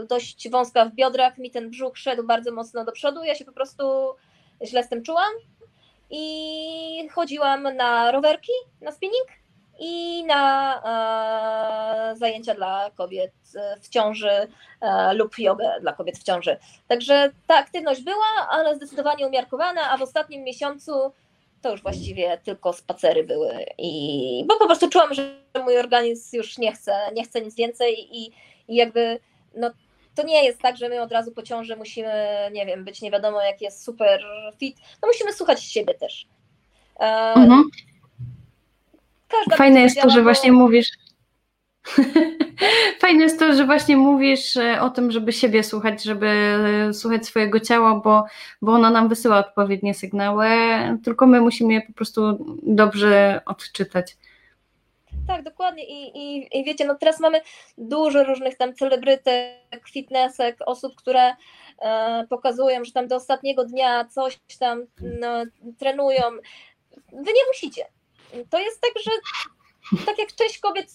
dość wąska w biodrach, mi ten brzuch szedł bardzo mocno do przodu, ja się po prostu źle z tym czułam i chodziłam na rowerki, na spinning i na e, zajęcia dla kobiet w ciąży e, lub jogę dla kobiet w ciąży. Także ta aktywność była, ale zdecydowanie umiarkowana, a w ostatnim miesiącu to już właściwie tylko spacery były. I, bo po prostu czułam, że mój organizm już nie chce, nie chce nic więcej i, i jakby no, to nie jest tak, że my od razu po ciąży musimy, nie wiem, być nie wiadomo jak jest super fit. No musimy słuchać siebie też. E, mhm. Każda Fajne jest to, że właśnie mówisz. Fajne jest to, że właśnie mówisz o tym, żeby siebie słuchać, żeby e, słuchać swojego ciała, bo, bo ono nam wysyła odpowiednie sygnały, tylko my musimy je po prostu dobrze odczytać. Tak, dokładnie. I, i, I wiecie, no teraz mamy dużo różnych tam celebrytek, fitnessek, osób, które e, pokazują, że tam do ostatniego dnia coś tam no, trenują. Wy nie musicie to jest tak, że tak jak część kobiet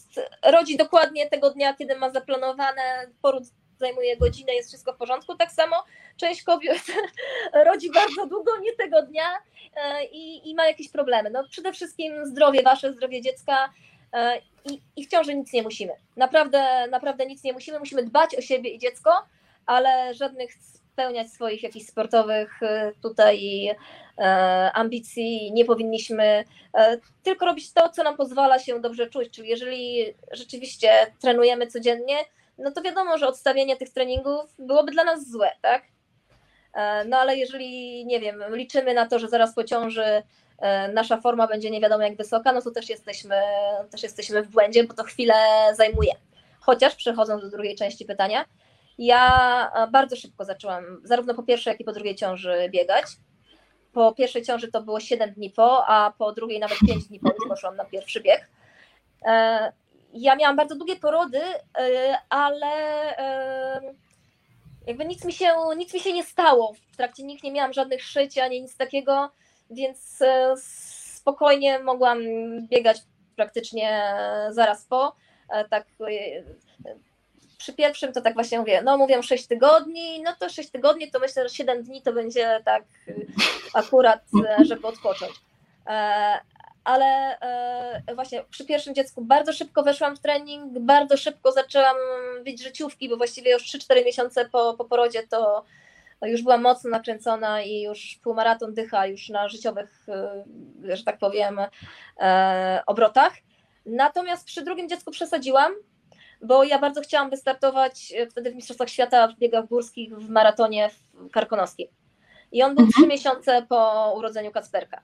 rodzi dokładnie tego dnia, kiedy ma zaplanowane, poród zajmuje godzinę, jest wszystko w porządku, tak samo część kobiet rodzi bardzo długo, nie tego dnia e, i, i ma jakieś problemy. No przede wszystkim zdrowie wasze, zdrowie dziecka e, i, i w ciąży nic nie musimy. Naprawdę, naprawdę nic nie musimy, musimy dbać o siebie i dziecko, ale żadnych spełniać swoich jakichś sportowych e, tutaj e, ambicji, nie powinniśmy e, tylko robić to, co nam pozwala się dobrze czuć. Czyli jeżeli rzeczywiście trenujemy codziennie, no to wiadomo, że odstawienie tych treningów byłoby dla nas złe, tak? E, no ale jeżeli, nie wiem, liczymy na to, że zaraz po ciąży e, nasza forma będzie nie wiadomo jak wysoka, no to też jesteśmy, też jesteśmy w błędzie, bo to chwilę zajmuje. Chociaż przechodząc do drugiej części pytania, ja bardzo szybko zaczęłam, zarówno po pierwszej, jak i po drugiej ciąży biegać. Po pierwszej ciąży to było 7 dni po, a po drugiej nawet 5 dni po już poszłam na pierwszy bieg. E, ja miałam bardzo długie porody, ale jakby nic mi się, nic mi się nie stało. W trakcie nich nie miałam żadnych szyć ani nic takiego, więc e, spokojnie mogłam biegać praktycznie zaraz po. E, tak e, przy pierwszym to tak właśnie mówię, no mówią 6 tygodni, no to 6 tygodni to myślę, że 7 dni to będzie tak akurat, żeby odpocząć ale e, właśnie przy pierwszym dziecku bardzo szybko weszłam w trening, bardzo szybko zaczęłam bić życiówki, bo właściwie już 3-4 miesiące po, po porodzie to już byłam mocno nakręcona i już półmaraton dycha już na życiowych, e, że tak powiem, e, obrotach. Natomiast przy drugim dziecku przesadziłam, bo ja bardzo chciałam wystartować wtedy w Mistrzostwach Świata w biegach górskich w maratonie w Karkonoskiej. I on był mhm. trzy miesiące po urodzeniu Kacperka.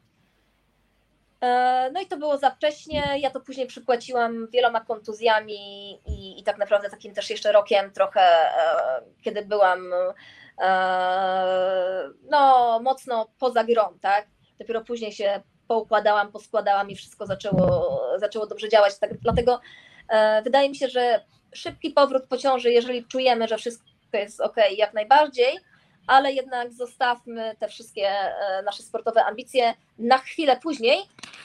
E, no i to było za wcześnie. Ja to później przypłaciłam wieloma kontuzjami i, i tak naprawdę takim też jeszcze rokiem trochę, e, kiedy byłam e, no, mocno poza grą, tak? Dopiero później się poukładałam, poskładałam i wszystko zaczęło, zaczęło dobrze działać. Tak, dlatego wydaje mi się, że szybki powrót po ciąży, jeżeli czujemy, że wszystko jest ok, jak najbardziej, ale jednak zostawmy te wszystkie e, nasze sportowe ambicje na chwilę później,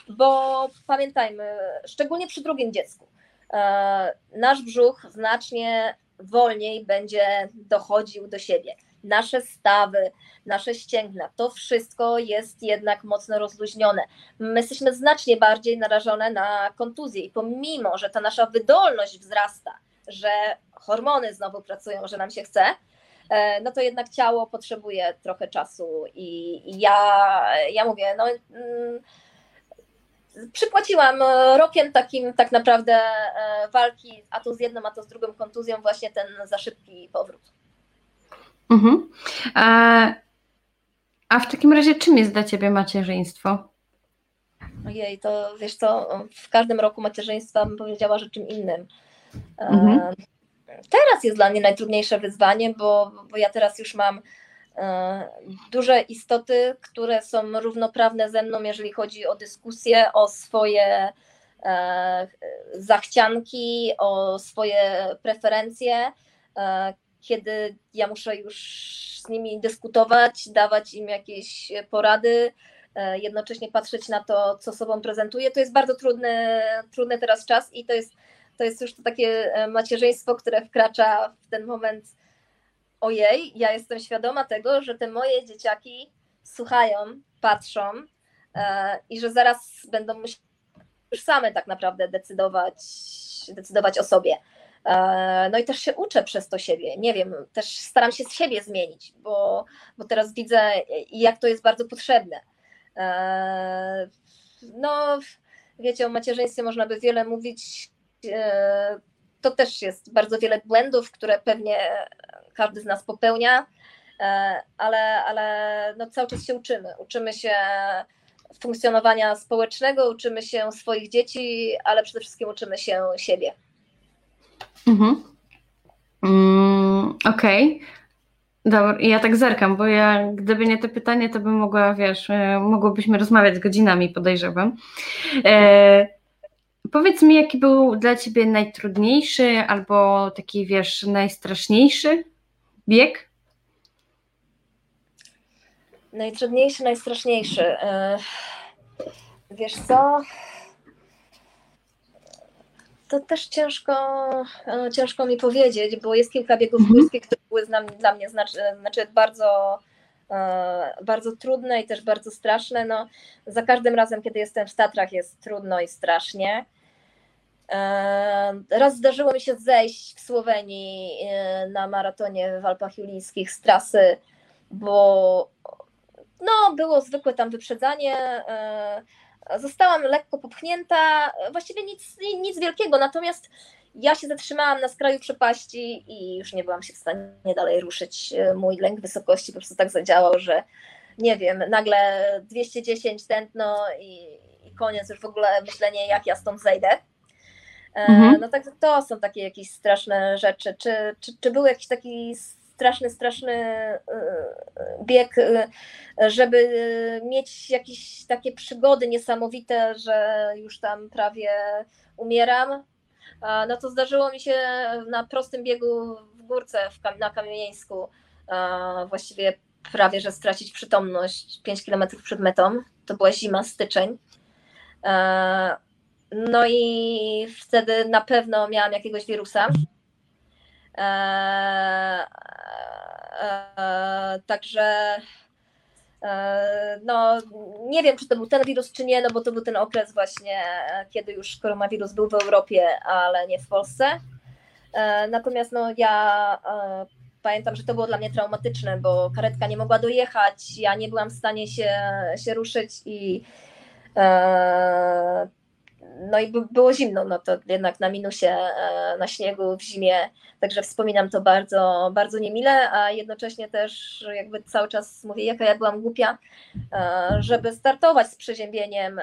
bo pamiętajmy, szczególnie przy drugim dziecku, e, nasz brzuch znacznie wolniej będzie dochodził do siebie. Nasze stawy, nasze ścięgna, to wszystko jest jednak mocno rozluźnione. My jesteśmy znacznie bardziej narażone na kontuzję i pomimo, że ta nasza wydolność wzrasta, że hormony znowu pracują, że nam się chce, E, no to jednak ciało potrzebuje trochę czasu i, ja, ja mówię, no mm, przypłaciłam rokiem takim tak naprawdę e, walki, a to z jedną, a to z drugą kontuzją, właśnie ten za szybki powrót. Mhm. A, a w takim razie czym jest dla Ciebie macierzyństwo? Ojej, to wiesz co, w każdym roku macierzyństwa bym powiedziała, że czym innym. Mhm. E, teraz jest dla mnie najtrudniejsze wyzwanie, bo, bo ja teraz już mam e, duże istoty, które są równoprawne ze mną, jeżeli chodzi o dyskusję, o swoje e, zachcianki, o swoje preferencje, e, kiedy ja muszę już z nimi dyskutować, dawać im jakieś porady, jednocześnie patrzeć na to, co sobą prezentuję. To jest bardzo trudny, trudny teraz czas i to jest to jest już to takie e, macierzyństwo, które wkracza w ten moment. Ojej, ja jestem świadoma tego, że te moje dzieciaki słuchają, patrzą e, i że zaraz będą musiały już same tak naprawdę decydować, decydować o sobie. E, no i też się uczę przez to siebie. Nie wiem, też staram się z siebie zmienić, bo, bo teraz widzę, jak to jest bardzo potrzebne. No, wiecie, o macierzyństwie można by wiele mówić. E, to też jest bardzo wiele błędów, które pewnie każdy z nas popełnia, e, ale, ale no cały czas się uczymy. Uczymy się funkcjonowania społecznego, uczymy się swoich dzieci, ale przede wszystkim uczymy się siebie. Mhm. Mm, Okej. Okay. Dobra, ja tak zerkam, bo ja, gdyby nie to pytanie, to bym mogła, wiesz, e, mogłobyśmy rozmawiać godzinami, podejrzewam. E, Powiedz mi, jaki był dla ciebie najtrudniejszy albo taki, wiesz, najstraszniejszy bieg? Najtrudniejszy, najstraszniejszy. E, wiesz co? To też ciężko, e, ciężko mi powiedzieć, bo jest kilka biegów mhm. górskich, które były dla mnie znaczy, znaczy bardzo, e, bardzo trudne i też bardzo straszne. No, za każdym razem, kiedy jestem w Tatrach, jest trudno i strasznie. Raz zdarzyło mi się zejść w Słowenii e, na maratonie w Alpach Julińskich z trasy, bo no, było zwykłe tam wyprzedzanie. E, zostałam lekko popchnięta, właściwie nic, nic wielkiego, natomiast ja się zatrzymałam na skraju przepaści i już nie byłam się w stanie dalej ruszyć. Mój lęk wysokości po prostu tak zadziałał, że nie wiem, nagle 210 tętno i, i koniec już w ogóle myślenie, jak ja stąd zejdę. E, mhm. No tak, to są takie jakieś straszne rzeczy. Czy, czy, czy był jakiś taki straszny, straszny e, bieg, e, żeby mieć jakieś takie przygody niesamowite, że już tam prawie umieram? No to zdarzyło mi się na prostym biegu w górce na Kamieńsku właściwie prawie że stracić przytomność 5 km przed metą. To była zima, styczeń. E, no i wtedy na pewno miałam jakiegoś wirusa. E, e, także no, nie wiem, czy to był ten wirus, czy nie, no bo to był ten okres właśnie, kiedy już koronawirus był w Europie, ale nie w Polsce. Natomiast no, ja pamiętam, że to było dla mnie traumatyczne, bo karetka nie mogła dojechać, ja nie byłam w stanie się, się ruszyć i e, no i było zimno, no to jednak na minusie, e, na śniegu w zimie, także wspominam to bardzo, bardzo niemile, a jednocześnie też jakby cały czas mówię, jaka ja byłam głupia, e, żeby startować z przeziębieniem,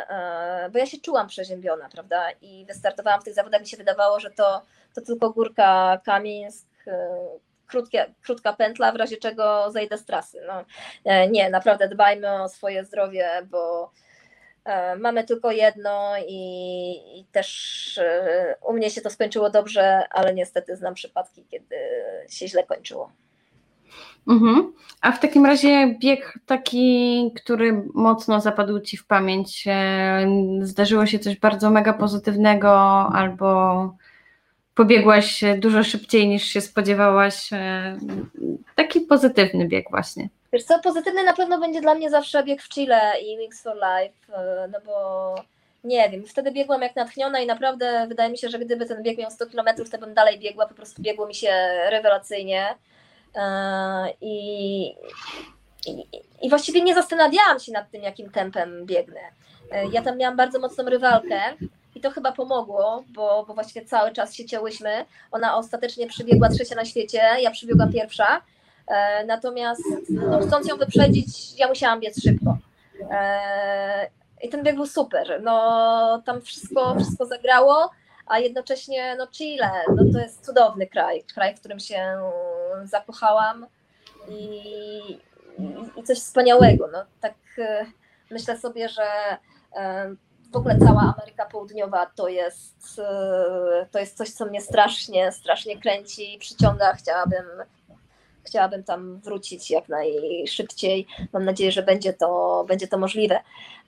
bo ja się czułam przeziębiona, prawda, i wystartowałam w tych zawodach, mi się wydawało, że to, to tylko górka Kamieńsk, krótkie, krótka pętla, w razie czego zejdę z trasy. No, e, nie, naprawdę dbajmy o swoje zdrowie, bo e, mamy tylko jedno i, i, też e, u mnie się to skończyło dobrze, ale niestety znam przypadki, kiedy się źle kończyło. Mhm. A w takim razie bieg taki, który mocno zapadł Ci w pamięć, zdarzyło się coś bardzo mega pozytywnego albo pobiegłaś dużo szybciej niż się spodziewałaś. E, taki pozytywny bieg właśnie. Wiesz co, pozytywny na pewno będzie dla mnie zawsze bieg w Chile i Wings for Life, e, no bo nie wiem, wtedy biegłam jak natchniona i naprawdę wydaje mi się, że gdyby ten bieg miał 100 km, to bym dalej biegła, po prostu biegło mi się rewelacyjnie e, i, i, i właściwie nie zastanawiałam się nad tym, jakim tempem biegnę. Ja tam miałam bardzo mocną rywalkę, i to chyba pomogło, bo, bo właściwie cały czas się cięłyśmy. Ona ostatecznie przybiegła trzecia na świecie, ja przybiegłam pierwsza. E, natomiast no, chcąc ją wyprzedzić, ja musiałam biec szybko. E, I ten bieg był super. No, tam wszystko, wszystko zagrało, a jednocześnie no, Chile no, to jest cudowny kraj, kraj, w którym się zakochałam i, i, i coś wspaniałego. No, tak e, myślę sobie, że w ogóle cała Ameryka Południowa to jest, to jest coś, co mnie strasznie, strasznie kręci, przyciąga. Chciałabym, chciałabym tam wrócić jak najszybciej. Mam nadzieję, że będzie to, będzie to możliwe.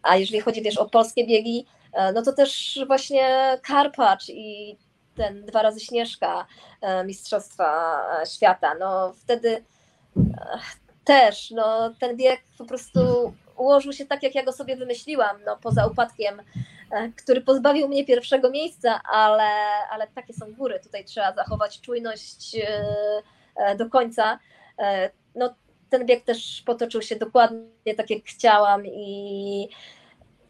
A jeżeli chodzi wiesz, o polskie biegi, e, no to też właśnie Karpacz i ten dwa razy Śnieżka e, Mistrzostwa Świata. No wtedy też no, ten bieg po prostu ułożył się tak, jak ja go sobie wymyśliłam, no, poza upadkiem, e, który pozbawił mnie pierwszego miejsca, ale, ale takie są góry. Tutaj trzeba zachować czujność e, e, do końca. No, ten bieg też potoczył się dokładnie tak, jak chciałam i,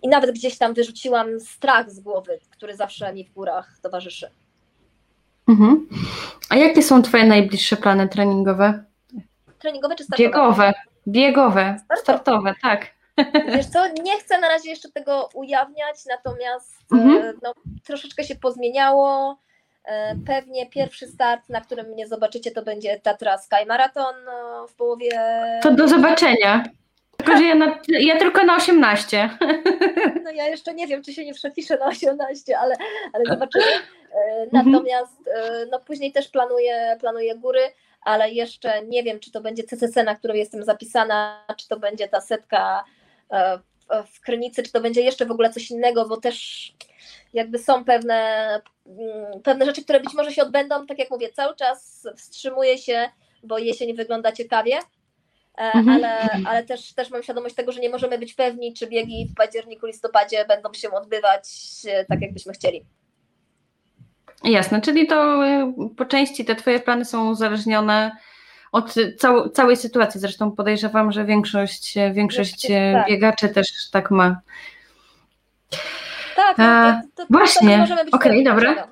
i nawet gdzieś tam wyrzuciłam strach z głowy, który zawsze mi w górach towarzyszy. Mhm. A jakie są Twoje najbliższe plany treningowe? Treningowe czy startowe? Biegowe. Biegowe, startowe, startowe tak. Wiesz co, nie chcę na razie jeszcze tego ujawniać, natomiast mhm. E, no, troszeczkę się pozmieniało. E, pewnie pierwszy start, na którym mnie zobaczycie, to będzie Tatra Sky Marathon no, w połowie. To do zobaczenia. Tylko, że ja, na, ja tylko na 18. No ja jeszcze nie wiem, czy się nie przepiszę na 18, ale, ale zobaczymy. E, mhm. Natomiast no, później też planuję, planuję góry ale jeszcze nie wiem, czy to będzie CCC, na którą jestem zapisana, czy to będzie ta setka e, w Krynicy, czy to będzie jeszcze w ogóle coś innego, bo też jakby są pewne, mm, pewne rzeczy, które być może się odbędą, tak jak mówię, cały czas wstrzymuję się, bo jesień wygląda ciekawie, e, mhm. ale, ale też, też mam świadomość tego, że nie możemy być pewni, czy biegi w październiku, listopadzie będą się odbywać e, tak, jakbyśmy chcieli. Jasne, czyli to y, po części te Twoje plany są uzależnione od cał, całej sytuacji. Zresztą podejrzewam, że większość, większość tak. biegaczy też tak ma. Tak, no, to, to, właśnie. Okej, okay, dobra.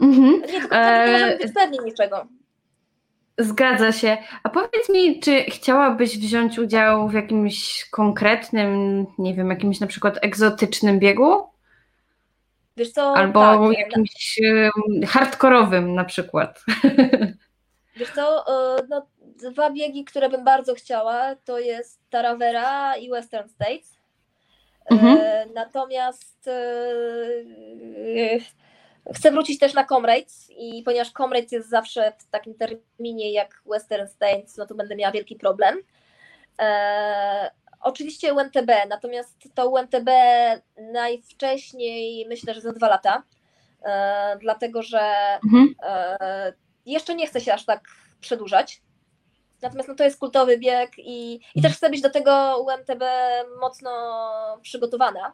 Mhm. Nie, tylko nie możemy być pewni niczego. Zgadza się. A powiedz mi, czy chciałabyś wziąć udział w jakimś konkretnym, nie wiem, jakimś na przykład egzotycznym biegu? Wiesz co, Albo tak, jakimś no. hardkorowym na przykład. Wiesz co, e, no, dwa biegi, które bym bardzo chciała, to jest Taravera i Western States. E, mhm. Natomiast e, chcę wrócić też na Comrades i ponieważ Comrades jest zawsze w takim terminie jak Western States, no to będę miała wielki problem. Oczywiście UNTB, natomiast to UNTB najwcześniej myślę, że za dwa lata, e, dlatego że mhm. e, jeszcze nie chcę się aż tak przedłużać. Natomiast no, to jest kultowy bieg i, i też chcę być do tego UMTB mocno przygotowana.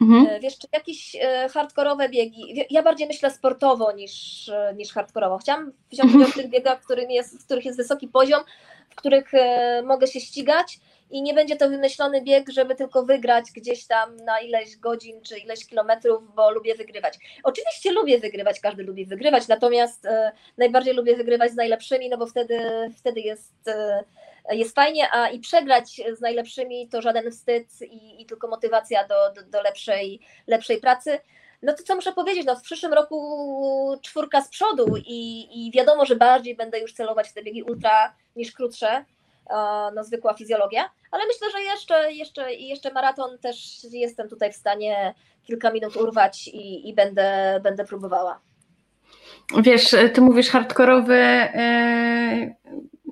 Mhm. E, wiesz, czy jakieś e, hardkorowe biegi? Ja bardziej myślę sportowo niż, e, niż hardkorowo. Chciałam wziąć udział w tych biegach, w, jest, w których jest wysoki poziom, w których mogę się ścigać i nie będzie to wymyślony bieg, żeby tylko wygrać gdzieś tam na ileś godzin czy ileś kilometrów, bo lubię wygrywać. Oczywiście lubię wygrywać, każdy lubi wygrywać, natomiast e, najbardziej lubię wygrywać z najlepszymi, no bo wtedy, wtedy jest, e, jest fajnie, a i przegrać z najlepszymi to żaden wstyd i, i tylko motywacja do, do, do lepszej, lepszej pracy. No to co muszę powiedzieć, no w przyszłym roku czwórka z przodu i, i wiadomo, że bardziej będę już celować w te biegi ultra niż krótsze, no, zwykła fizjologia, ale myślę, że jeszcze, jeszcze, jeszcze maraton też jestem tutaj w stanie kilka minut urwać i, i będę, będę próbowała. Wiesz, ty mówisz hardkorowy, yy,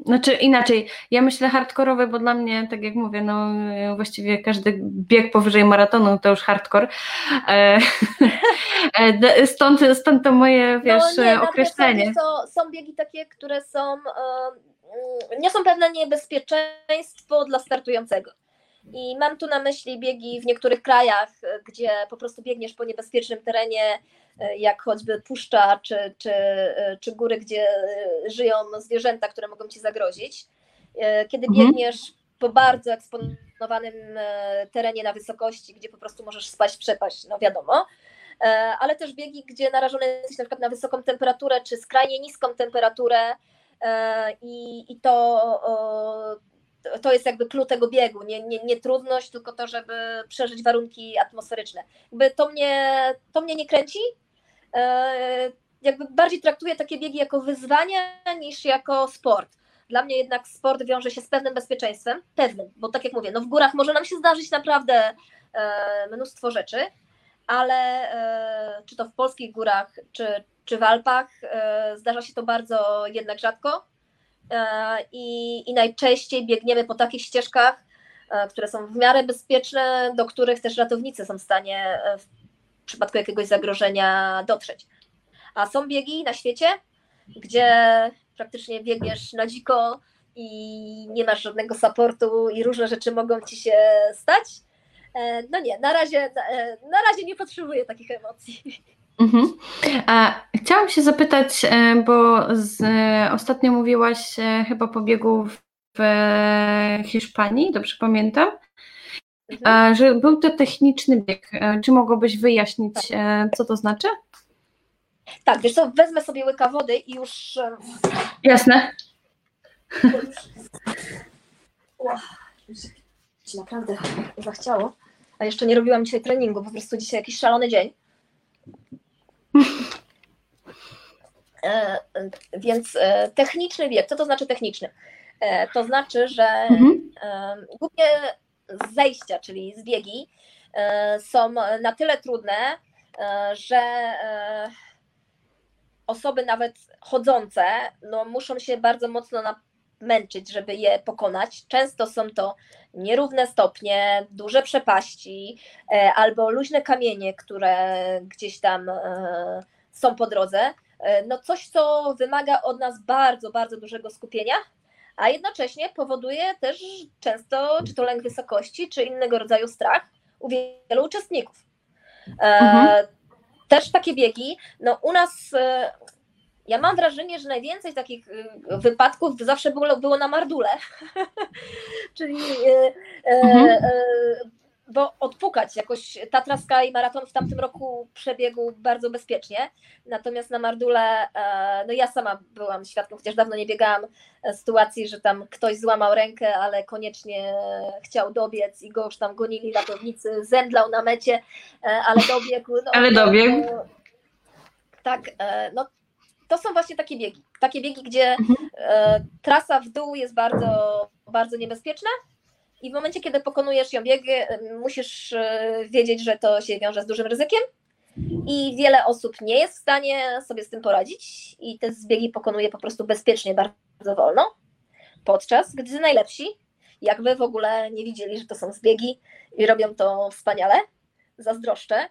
znaczy inaczej, ja myślę hardkorowy, bo dla mnie, tak jak mówię, no właściwie każdy bieg powyżej maratonu to już hardcore. E, e, stąd, stąd to moje, wiesz, no nie, określenie. Są, są biegi takie, które są Mm, niosą pewne niebezpieczeństwo dla startującego. I mam tu na myśli biegi w niektórych krajach, gdzie po prostu biegniesz po niebezpiecznym terenie, e, jak choćby puszcza czy, czy, e, czy góry, gdzie e, żyją zwierzęta, które mogą ci zagrozić. Kiedy mhm. biegniesz po bardzo eksponowanym terenie na wysokości, gdzie po prostu możesz spaść, przepaść, no wiadomo, ale też biegi, gdzie narażony jesteś na przykład na wysoką temperaturę, czy skrajnie niską temperaturę, i, i to, to jest jakby klucz tego biegu, nie, nie, nie trudność, tylko to, żeby przeżyć warunki atmosferyczne. Jakby to mnie, to mnie nie kręci, e, jakby bardziej traktuję takie biegi jako wyzwania niż jako sport. Dla mnie jednak sport wiąże się z pewnym bezpieczeństwem, pewnym, bo tak jak mówię, no w górach może nam się zdarzyć naprawdę e, mnóstwo rzeczy, ale czy to w polskich górach, czy, czy w Alpach. E, zdarza się to bardzo jednak rzadko e, i, i najczęściej biegniemy po takich ścieżkach, e, które są w miarę bezpieczne, do których też ratownicy są w stanie w przypadku jakiegoś zagrożenia dotrzeć. A są biegi na świecie, gdzie praktycznie biegniesz na dziko i nie masz żadnego supportu i różne rzeczy mogą ci się stać. No nie, na razie, na razie nie potrzebuję takich emocji. Mhm. A chciałam się zapytać, e, bo z, ostatnio mówiłaś e, chyba po biegu w Hiszpanii, dobrze pamiętam, mhm. że był to techniczny bieg. E, czy mogłabyś wyjaśnić, co to znaczy? Tak, wiesz co, wezmę sobie łyka wody i już... Jasne. Naprawdę zachciało. A jeszcze nie robiłam dzisiaj treningu, po prostu dzisiaj jakiś szalony dzień. E, więc e, techniczny wiek, co to znaczy techniczny? E, to znaczy, że mhm. głównie zejścia, czyli zbiegi, są na tyle trudne, że osoby nawet chodzące no, muszą się bardzo mocno męczyć, żeby je pokonać. Często są to nierówne stopnie, duże przepaści albo luźne kamienie, które gdzieś tam są po drodze. E, no coś, co wymaga od nas bardzo, bardzo dużego skupienia, a jednocześnie powoduje też często, czy to lęk wysokości, czy innego rodzaju strach u wielu uczestników. E, mhm. Też takie biegi, no u nas e, ja mam wrażenie, że najwięcej takich wypadków zawsze było, było na Mardule. Czyli mhm. bo odpukać jakoś ta traska i maraton w tamtym roku przebiegł bardzo bezpiecznie, natomiast na Mardule, e, no ja sama byłam świadkiem, chociaż dawno nie biegałam, e, sytuacji, że tam ktoś złamał rękę, ale koniecznie chciał dobiec i go już tam gonili ratownicy, zemdlał na mecie, ale dobiegł. No, ale dobiegł. tak, no to są właśnie takie biegi, takie biegi, gdzie mhm. trasa w dół jest bardzo, bardzo niebezpieczna, i w momencie, kiedy pokonujesz ją bieg, musisz e, wiedzieć, że to się wiąże z dużym ryzykiem i wiele osób nie jest w stanie sobie z tym poradzić i te zbiegi pokonuje po prostu bezpiecznie, bardzo wolno, podczas gdy najlepsi jakby w ogóle nie widzieli, że to są zbiegi i robią to wspaniale, zazdroszczę, e,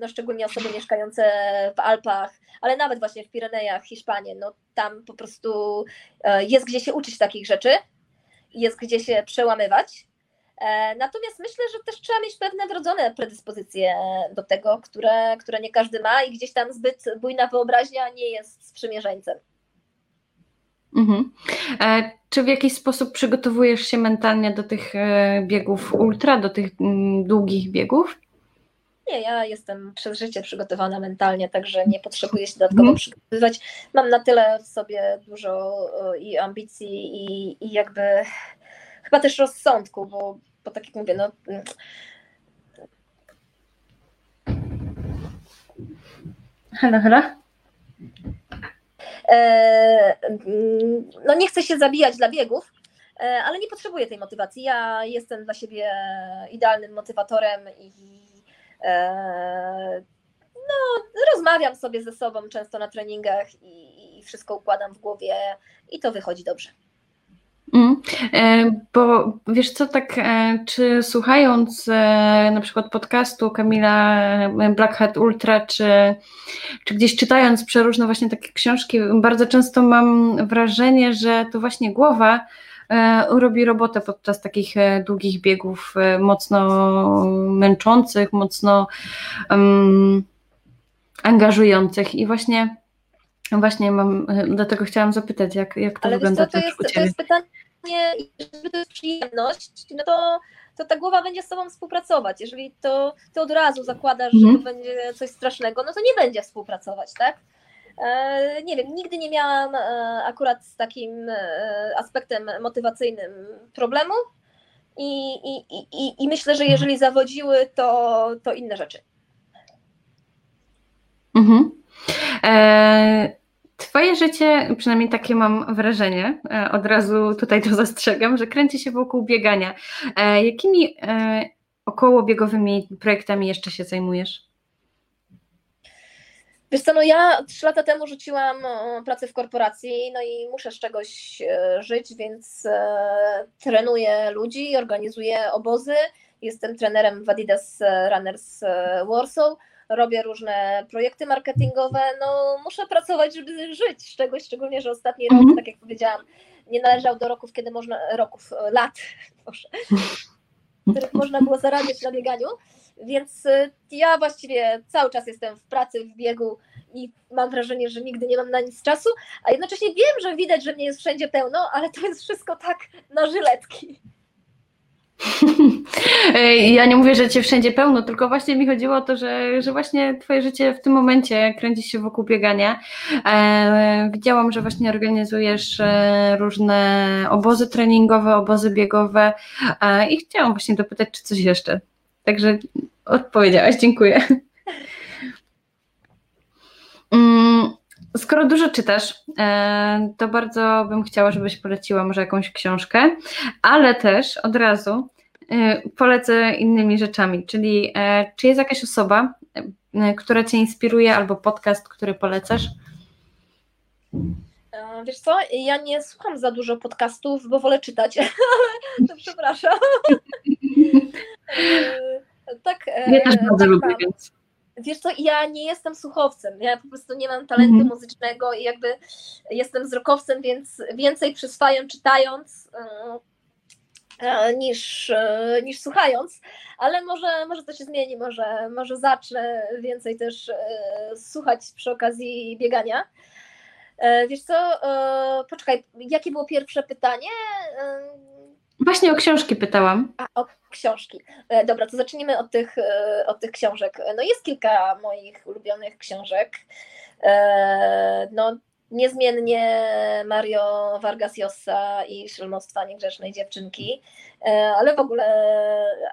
no szczególnie osoby mieszkające w Alpach, ale nawet właśnie w Pirenejach, Hiszpanii, no tam po prostu e, jest gdzie się uczyć takich rzeczy, jest gdzie się przełamywać. E, natomiast myślę, że też trzeba mieć pewne wrodzone predyspozycje do tego, które, które nie każdy ma i gdzieś tam zbyt bujna wyobraźnia nie jest sprzymierzeńcem. Mhm. E, czy w jakiś sposób przygotowujesz się mentalnie do tych e, biegów ultra, do tych mm, długich biegów? Nie, ja jestem przez życie przygotowana mentalnie, także nie potrzebuję się dodatkowo mhm. przygotowywać. Mam na tyle w sobie dużo i ambicji, i, i jakby chyba też rozsądku, bo, bo tak jak mówię, no. Halo, halo. E, no nie chcę się zabijać dla biegów, e, ale nie potrzebuję tej motywacji. Ja jestem dla siebie idealnym motywatorem i e, no, rozmawiam sobie ze sobą często na treningach i, i wszystko układam w głowie i to wychodzi dobrze. Mm, e, bo wiesz co, tak, e, czy słuchając e, na przykład podcastu Kamila Black Hat Ultra, czy, czy gdzieś czytając przeróżne właśnie takie książki, bardzo często mam wrażenie, że to właśnie głowa robi robotę podczas takich długich biegów, mocno męczących, mocno um, angażujących i właśnie Właśnie mam, dlatego chciałam zapytać, jak, jak to Ale wygląda co, to, jest, to jest pytanie, jeżeli to jest przyjemność, no to, to ta głowa będzie z sobą współpracować. Jeżeli to ty od razu zakładasz, mhm. że to będzie coś strasznego, no to nie będzie współpracować, tak? E, nie wiem, nigdy nie miałam e, akurat z takim e, aspektem motywacyjnym problemu i, i, i, i myślę, że jeżeli zawodziły, to, to inne rzeczy. Mhm. E, twoje życie, przynajmniej takie mam wrażenie, od razu tutaj to zastrzegam, że kręci się wokół biegania. Jakimi okołobiegowymi projektami jeszcze się zajmujesz? Wiesz co, no ja trzy lata temu rzuciłam pracę w korporacji, no i muszę z czegoś żyć, więc trenuję ludzi, organizuję obozy. Jestem trenerem w Adidas Runners Warsaw robię różne projekty marketingowe, no muszę pracować, żeby żyć z czegoś, szczególnie, że ostatni rok, mhm. tak jak powiedziałam, nie należał do roków, kiedy można, roków, e, lat, proszę, w których można było zarabiać na bieganiu, więc e, ja właściwie cały czas jestem w pracy, w biegu i mam wrażenie, że nigdy nie mam na nic czasu, a jednocześnie wiem, że widać, że mnie jest wszędzie pełno, ale to jest wszystko tak na żyletki. Ja nie mówię, że cię wszędzie pełno, tylko właśnie mi chodziło o to, że, że właśnie twoje życie w tym momencie kręci się wokół biegania. E, widziałam, że właśnie organizujesz e, różne obozy treningowe, obozy biegowe e, i chciałam właśnie dopytać, czy coś jeszcze. Także odpowiedziałaś, dziękuję. Mm, Skoro dużo czytasz, e, to bardzo bym chciała, żebyś poleciła może jakąś książkę, ale też od razu e, polecę innymi rzeczami, czyli e, czy jest jakaś osoba, która Cię inspiruje, albo podcast, który polecasz? Wiesz co, ja nie słucham za dużo podcastów, bo wolę czytać, to przepraszam. tak, ja też bardzo tak lubię, więc wiesz co, ja nie jestem słuchowcem, ja po prostu nie mam talentu mm -hmm. muzycznego i jakby jestem wzrokowcem, więc więcej przyswajam czytając yy, niż, niż słuchając, ale może, może to się zmieni, może, może zacznę więcej też słuchać przy okazji biegania. Wiesz co, poczekaj, jakie było pierwsze pytanie? Właśnie o książki pytałam. A, o książki. E, dobra, to zacznijmy od tych, e, od tych książek. No jest kilka moich ulubionych książek. E, no, niezmiennie Mario Vargas Llosa i Szelmostwa Niegrzecznej Dziewczynki, ale w ogóle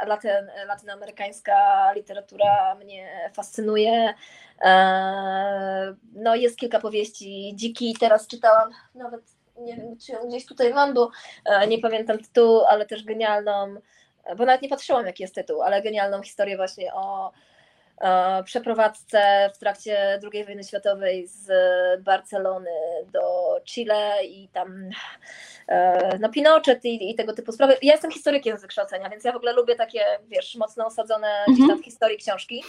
latyn, latynoamerykańska literatura mnie fascynuje. No jest kilka powieści. Dziki teraz czytałam, nawet nie wiem, czy ją gdzieś tutaj mam, bo e, nie pamiętam tytułu, ale też genialną, bo nawet nie patrzyłam, jaki jest tytuł, ale genialną historię właśnie o e, przeprowadzce w trakcie II wojny światowej z Barcelony do Chile i tam e, no Pinochet i, i tego typu sprawy. Ja jestem historykiem z wykształcenia, więc ja w ogóle lubię takie, wiesz, mocno osadzone mhm. w historii książki.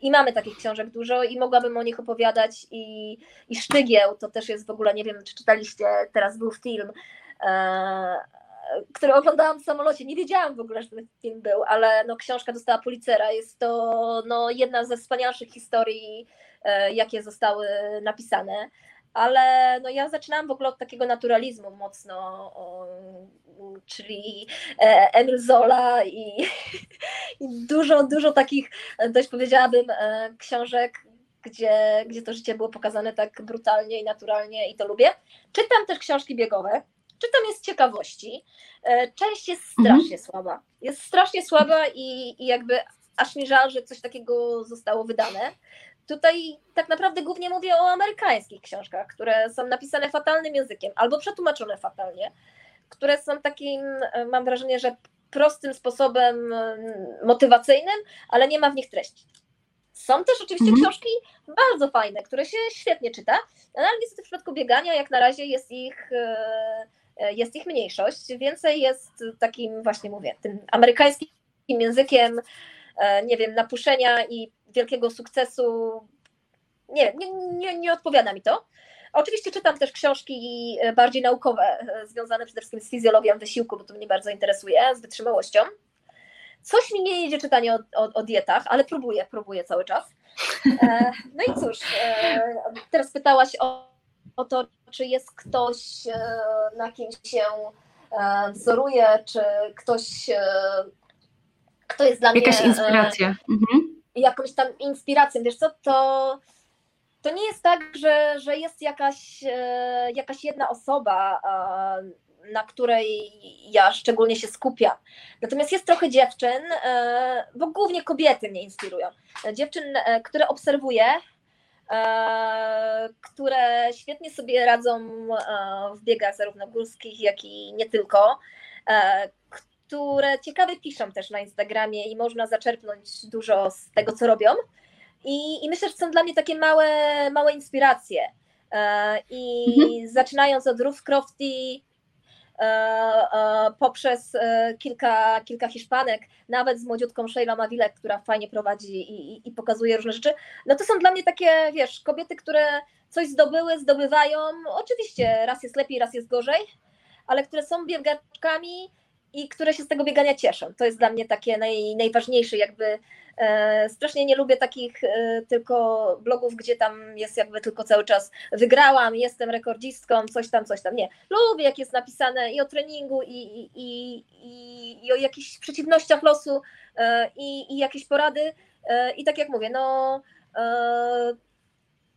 I mamy takich książek dużo i mogłabym o nich opowiadać. I, i Szczygieł to też jest w ogóle, nie wiem, czy czytaliście, teraz był film, e, który oglądałam w samolocie. Nie wiedziałam w ogóle, że ten film był, ale no, książka dostała Policera. Jest to no, jedna ze wspanialszych historii, e, jakie zostały napisane ale no ja zaczynałam w ogóle od takiego naturalizmu mocno, czyli e, Emil Zola i, i, dużo, dużo takich, dość powiedziałabym, e, książek, gdzie, gdzie to życie było pokazane tak brutalnie i naturalnie i to lubię. Czytam też książki biegowe, czytam je z ciekawości. E, część jest mhm. strasznie mhm. słaba. Jest strasznie słaba i, i jakby aż mi żal, że coś takiego zostało wydane. Tutaj tak naprawdę głównie mówię o amerykańskich książkach, które są napisane fatalnym językiem albo przetłumaczone fatalnie, które są takim, e, mam wrażenie, że prostym sposobem e, motywacyjnym, ale nie ma w nich treści. Są też oczywiście mhm. książki bardzo fajne, które się świetnie czyta, ale niestety w przypadku biegania jak na razie jest ich, e, jest ich mniejszość. Więcej jest takim właśnie mówię, tym amerykańskim językiem, nie wiem, napuszenia i wielkiego sukcesu. Nie, nie, nie, nie odpowiada mi to. Oczywiście czytam też książki e, bardziej naukowe, e, związane przede wszystkim z fizjologią wysiłku, bo to mnie bardzo interesuje, z wytrzymałością. Coś mi nie idzie czytanie o, o, o dietach, ale próbuję, próbuję cały czas. E, no i cóż, teraz pytałaś o, o to, czy jest ktoś, na kim się wzoruje, czy ktoś, kto jest dla Jakaś mnie... Jakaś inspiracja. Mhm jakąś tam inspiracją. Wiesz co, to, to nie jest tak, że, że jest jakaś, e, jakaś jedna osoba, na której ja szczególnie się skupiam. Natomiast jest trochę dziewczyn, e, bo głównie kobiety mnie inspirują. Dziewczyn, e, które obserwuję, które świetnie sobie radzą w biegach zarówno górskich, jak i nie tylko, które ciekawe piszą też na Instagramie i można zaczerpnąć dużo z tego, co robią. I, i myślę, że są dla mnie takie małe, małe inspiracje. E, I mhm. zaczynając od Ruth Crofty, e, e, poprzez kilka, kilka Hiszpanek, nawet z młodziutką Sheila Mawilek, która fajnie prowadzi i, i, i, pokazuje różne rzeczy, no to są dla mnie takie, wiesz, kobiety, które coś zdobyły, zdobywają. Oczywiście raz jest lepiej, raz jest gorzej, ale które są biegaczkami, i które się z tego biegania cieszą. To jest dla mnie takie naj, najważniejsze, jakby e, strasznie nie lubię takich e, tylko blogów, gdzie tam jest jakby tylko cały czas wygrałam, jestem rekordzistką, coś tam, coś tam. Nie. Lubię, jak jest napisane i o treningu, i, i, i, i, o jakichś przeciwnościach losu, e, i, i jakieś porady. E, I tak jak mówię, no e,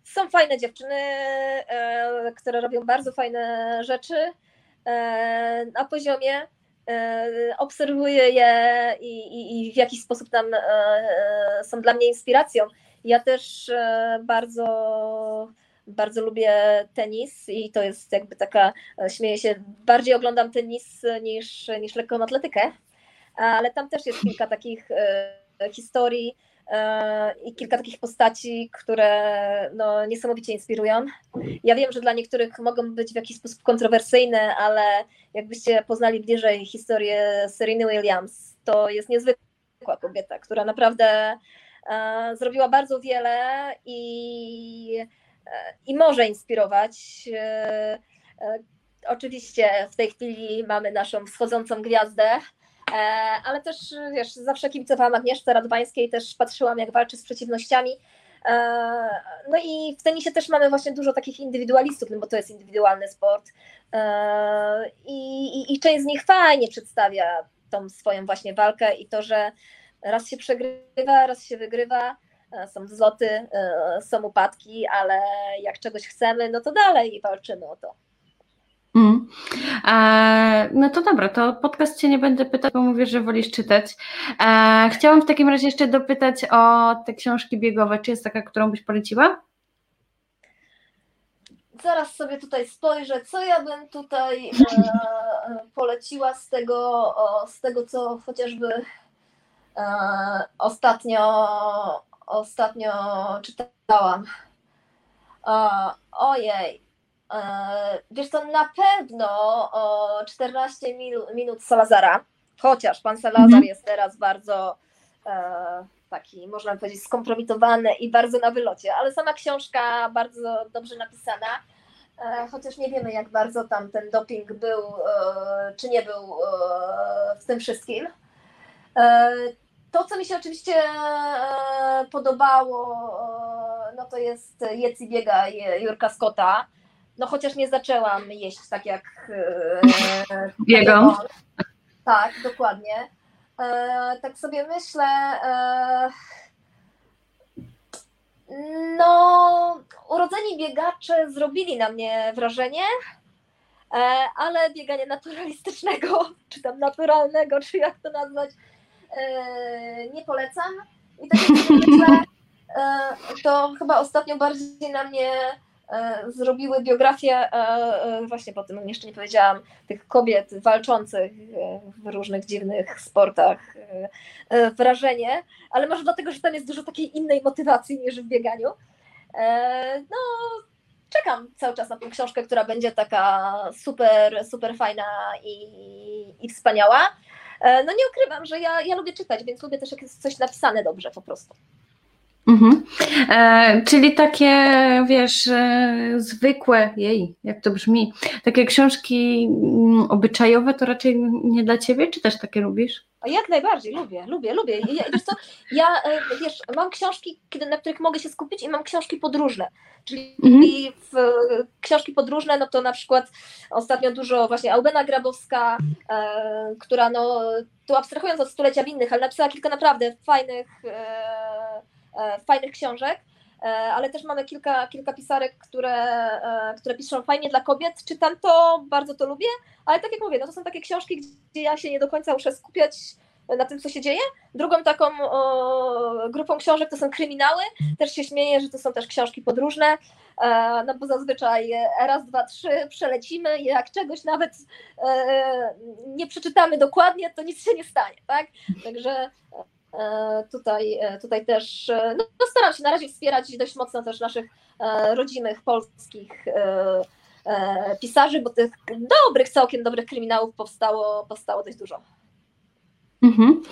są fajne dziewczyny, e, które robią bardzo fajne rzeczy na poziomie obserwuję je i, i, i w jakiś sposób tam e, e, są dla mnie inspiracją. Ja też bardzo bardzo lubię tenis i to jest jakby taka, śmieję się, bardziej oglądam tenis niż, niż lekką atletykę, ale tam też jest kilka takich historii i kilka takich postaci, które no, niesamowicie inspirują. Ja wiem, że dla niektórych mogą być w jakiś sposób kontrowersyjne, ale jakbyście poznali bliżej historię Sereny Williams, to jest niezwykła kobieta, która naprawdę e, zrobiła bardzo wiele i, e, i może inspirować. E, oczywiście w tej chwili mamy naszą wschodzącą gwiazdę, ale też wiesz, zawsze kibicowałam Agnieszce Radwańskiej, też patrzyłam jak walczy z przeciwnościami E, no i w tenisie też mamy właśnie dużo takich indywidualistów, no bo to jest indywidualny sport. E, I, i, i część z nich fajnie przedstawia tą swoją właśnie walkę i to, że raz się przegrywa, raz się wygrywa, e, są wzloty, e, są upadki, ale jak czegoś chcemy, no to dalej walczymy o to. Mm. E, no to dobra, to podcast Cię nie będę pytać, bo mówię, że wolisz czytać. E, chciałam w takim razie jeszcze dopytać o te książki biegowe. Czy jest taka, którą byś poleciła? Zaraz sobie tutaj spojrzę, co ja bym tutaj e, poleciła z tego, o, z tego, co chociażby e, ostatnio, ostatnio czytałam. E, ojej, wiesz to na pewno o 14 minut, Salazara, chociaż pan Salazar mhm. jest teraz bardzo e, taki, można powiedzieć, skompromitowany i bardzo na wylocie, ale sama książka bardzo dobrze napisana, e, chociaż nie wiemy, jak bardzo tam ten doping był, e, czy nie był e, w tym wszystkim. To, co mi się oczywiście podobało, no to jest Jedz i biega Jurka Scotta, no chociaż nie zaczęłam jeść tak jak biegam. Tak, dokładnie. E, tak sobie myślę, e, no, urodzeni biegacze zrobili na mnie wrażenie, e, ale bieganie naturalistycznego, czy tam naturalnego, czy jak to nazwać, nie polecam. I tak jak myślę, to chyba ostatnio bardziej na mnie E, zrobiły biografię, e, e, właśnie po tym jeszcze nie powiedziałam, tych kobiet walczących w różnych dziwnych sportach wrażenie, ale może dlatego, że tam jest dużo takiej innej motywacji niż w bieganiu. No, czekam cały czas na tę książkę, która będzie taka super, super fajna i, i wspaniała. No nie ukrywam, że ja, ja lubię czytać, więc lubię też jak jest coś napisane dobrze po prostu. Mhm. E, czyli takie, wiesz, e, zwykłe, jej, jak to brzmi, takie książki mm, obyczajowe to raczej nie dla ciebie, czy też takie lubisz? Jak najbardziej, lubię, lubię, lubię. Ja, wiesz co, ja, e, wiesz, mam książki, kiedy, na których mogę się skupić i mam książki podróżne, czyli mhm. w, książki podróżne, no to na przykład ostatnio dużo właśnie Albena Grabowska, e, która no, tu abstrahując od stulecia winnych, ale napisała kilka naprawdę fajnych e, E, fajnych książek, e, ale też mamy kilka, kilka pisarek, które, e, które piszą fajnie dla kobiet. Czytam to, bardzo to lubię, ale tak jak mówię, no to są takie książki, gdzie ja się nie do końca muszę skupiać na tym, co się dzieje. Drugą taką o, grupą książek to są kryminały. Też się śmieję, że to są też książki podróżne, e, no bo zazwyczaj raz, dwa, trzy przelecimy jak czegoś nawet e, nie przeczytamy dokładnie, to nic się nie stanie, tak? Także E, tutaj, e, tutaj też e, no, staram się na razie wspierać dość mocno też naszych rodzimych polskich pisarzy, bo tych dobrych, całkiem dobrych kryminałów powstało, powstało dość dużo. Mhm.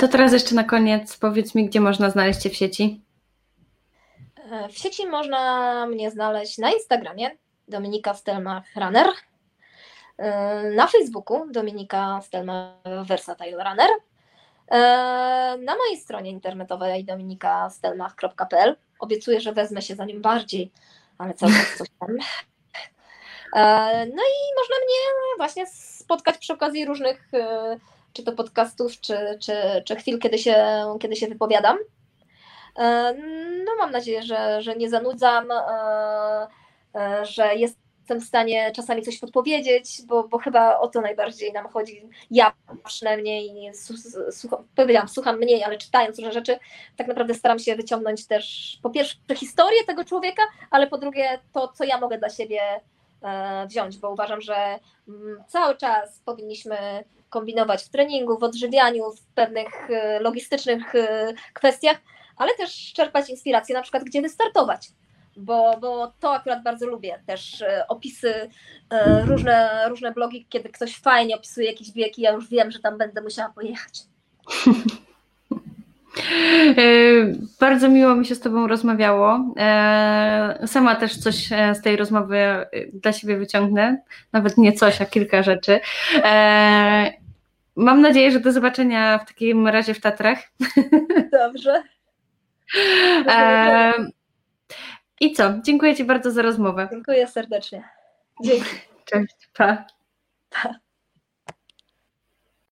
To teraz jeszcze na koniec powiedz mi, gdzie można znaleźć Cię w sieci? W sieci można mnie znaleźć na Instagramie Dominika Stelmach Runner, na Facebooku Dominika Stelmach Versatile Runner, E, na mojej stronie internetowej dominikastelmach.pl obiecuję, że wezmę się za nim bardziej, ale cały czas coś tam. E, no i można mnie właśnie spotkać przy okazji różnych, e, czy to podcastów, czy, czy, czy chwil, kiedy się, kiedy się wypowiadam. No mam nadzieję, że, że nie zanudzam, że jest jestem w stanie czasami coś podpowiedzieć, bo, bo chyba o to najbardziej nam chodzi. Ja przynajmniej słucham, powiedziałam, słucham mniej, ale czytając różne rzeczy, tak naprawdę staram się wyciągnąć też po pierwsze historię tego człowieka, ale po drugie to, co ja mogę dla siebie e, wziąć, bo uważam, że mm, cały czas powinniśmy kombinować w treningu, w odżywianiu, w pewnych e, logistycznych e, kwestiach, ale też czerpać inspirację na przykład, gdzie wystartować bo, bo to akurat bardzo lubię. Też e, opisy, e, różne, różne blogi, kiedy ktoś fajnie opisuje jakieś biegi, ja już wiem, że tam będę musiała pojechać. E, bardzo miło mi się z Tobą rozmawiało. Sama też coś z tej rozmowy dla siebie wyciągnę, nawet nie coś, a kilka rzeczy. Mam nadzieję, że do zobaczenia w takim razie w Tatrach. Dobrze. I co? Dziękuję Ci bardzo za rozmowę. Dziękuję serdecznie. Dzięki. Cześć. Pa. pa.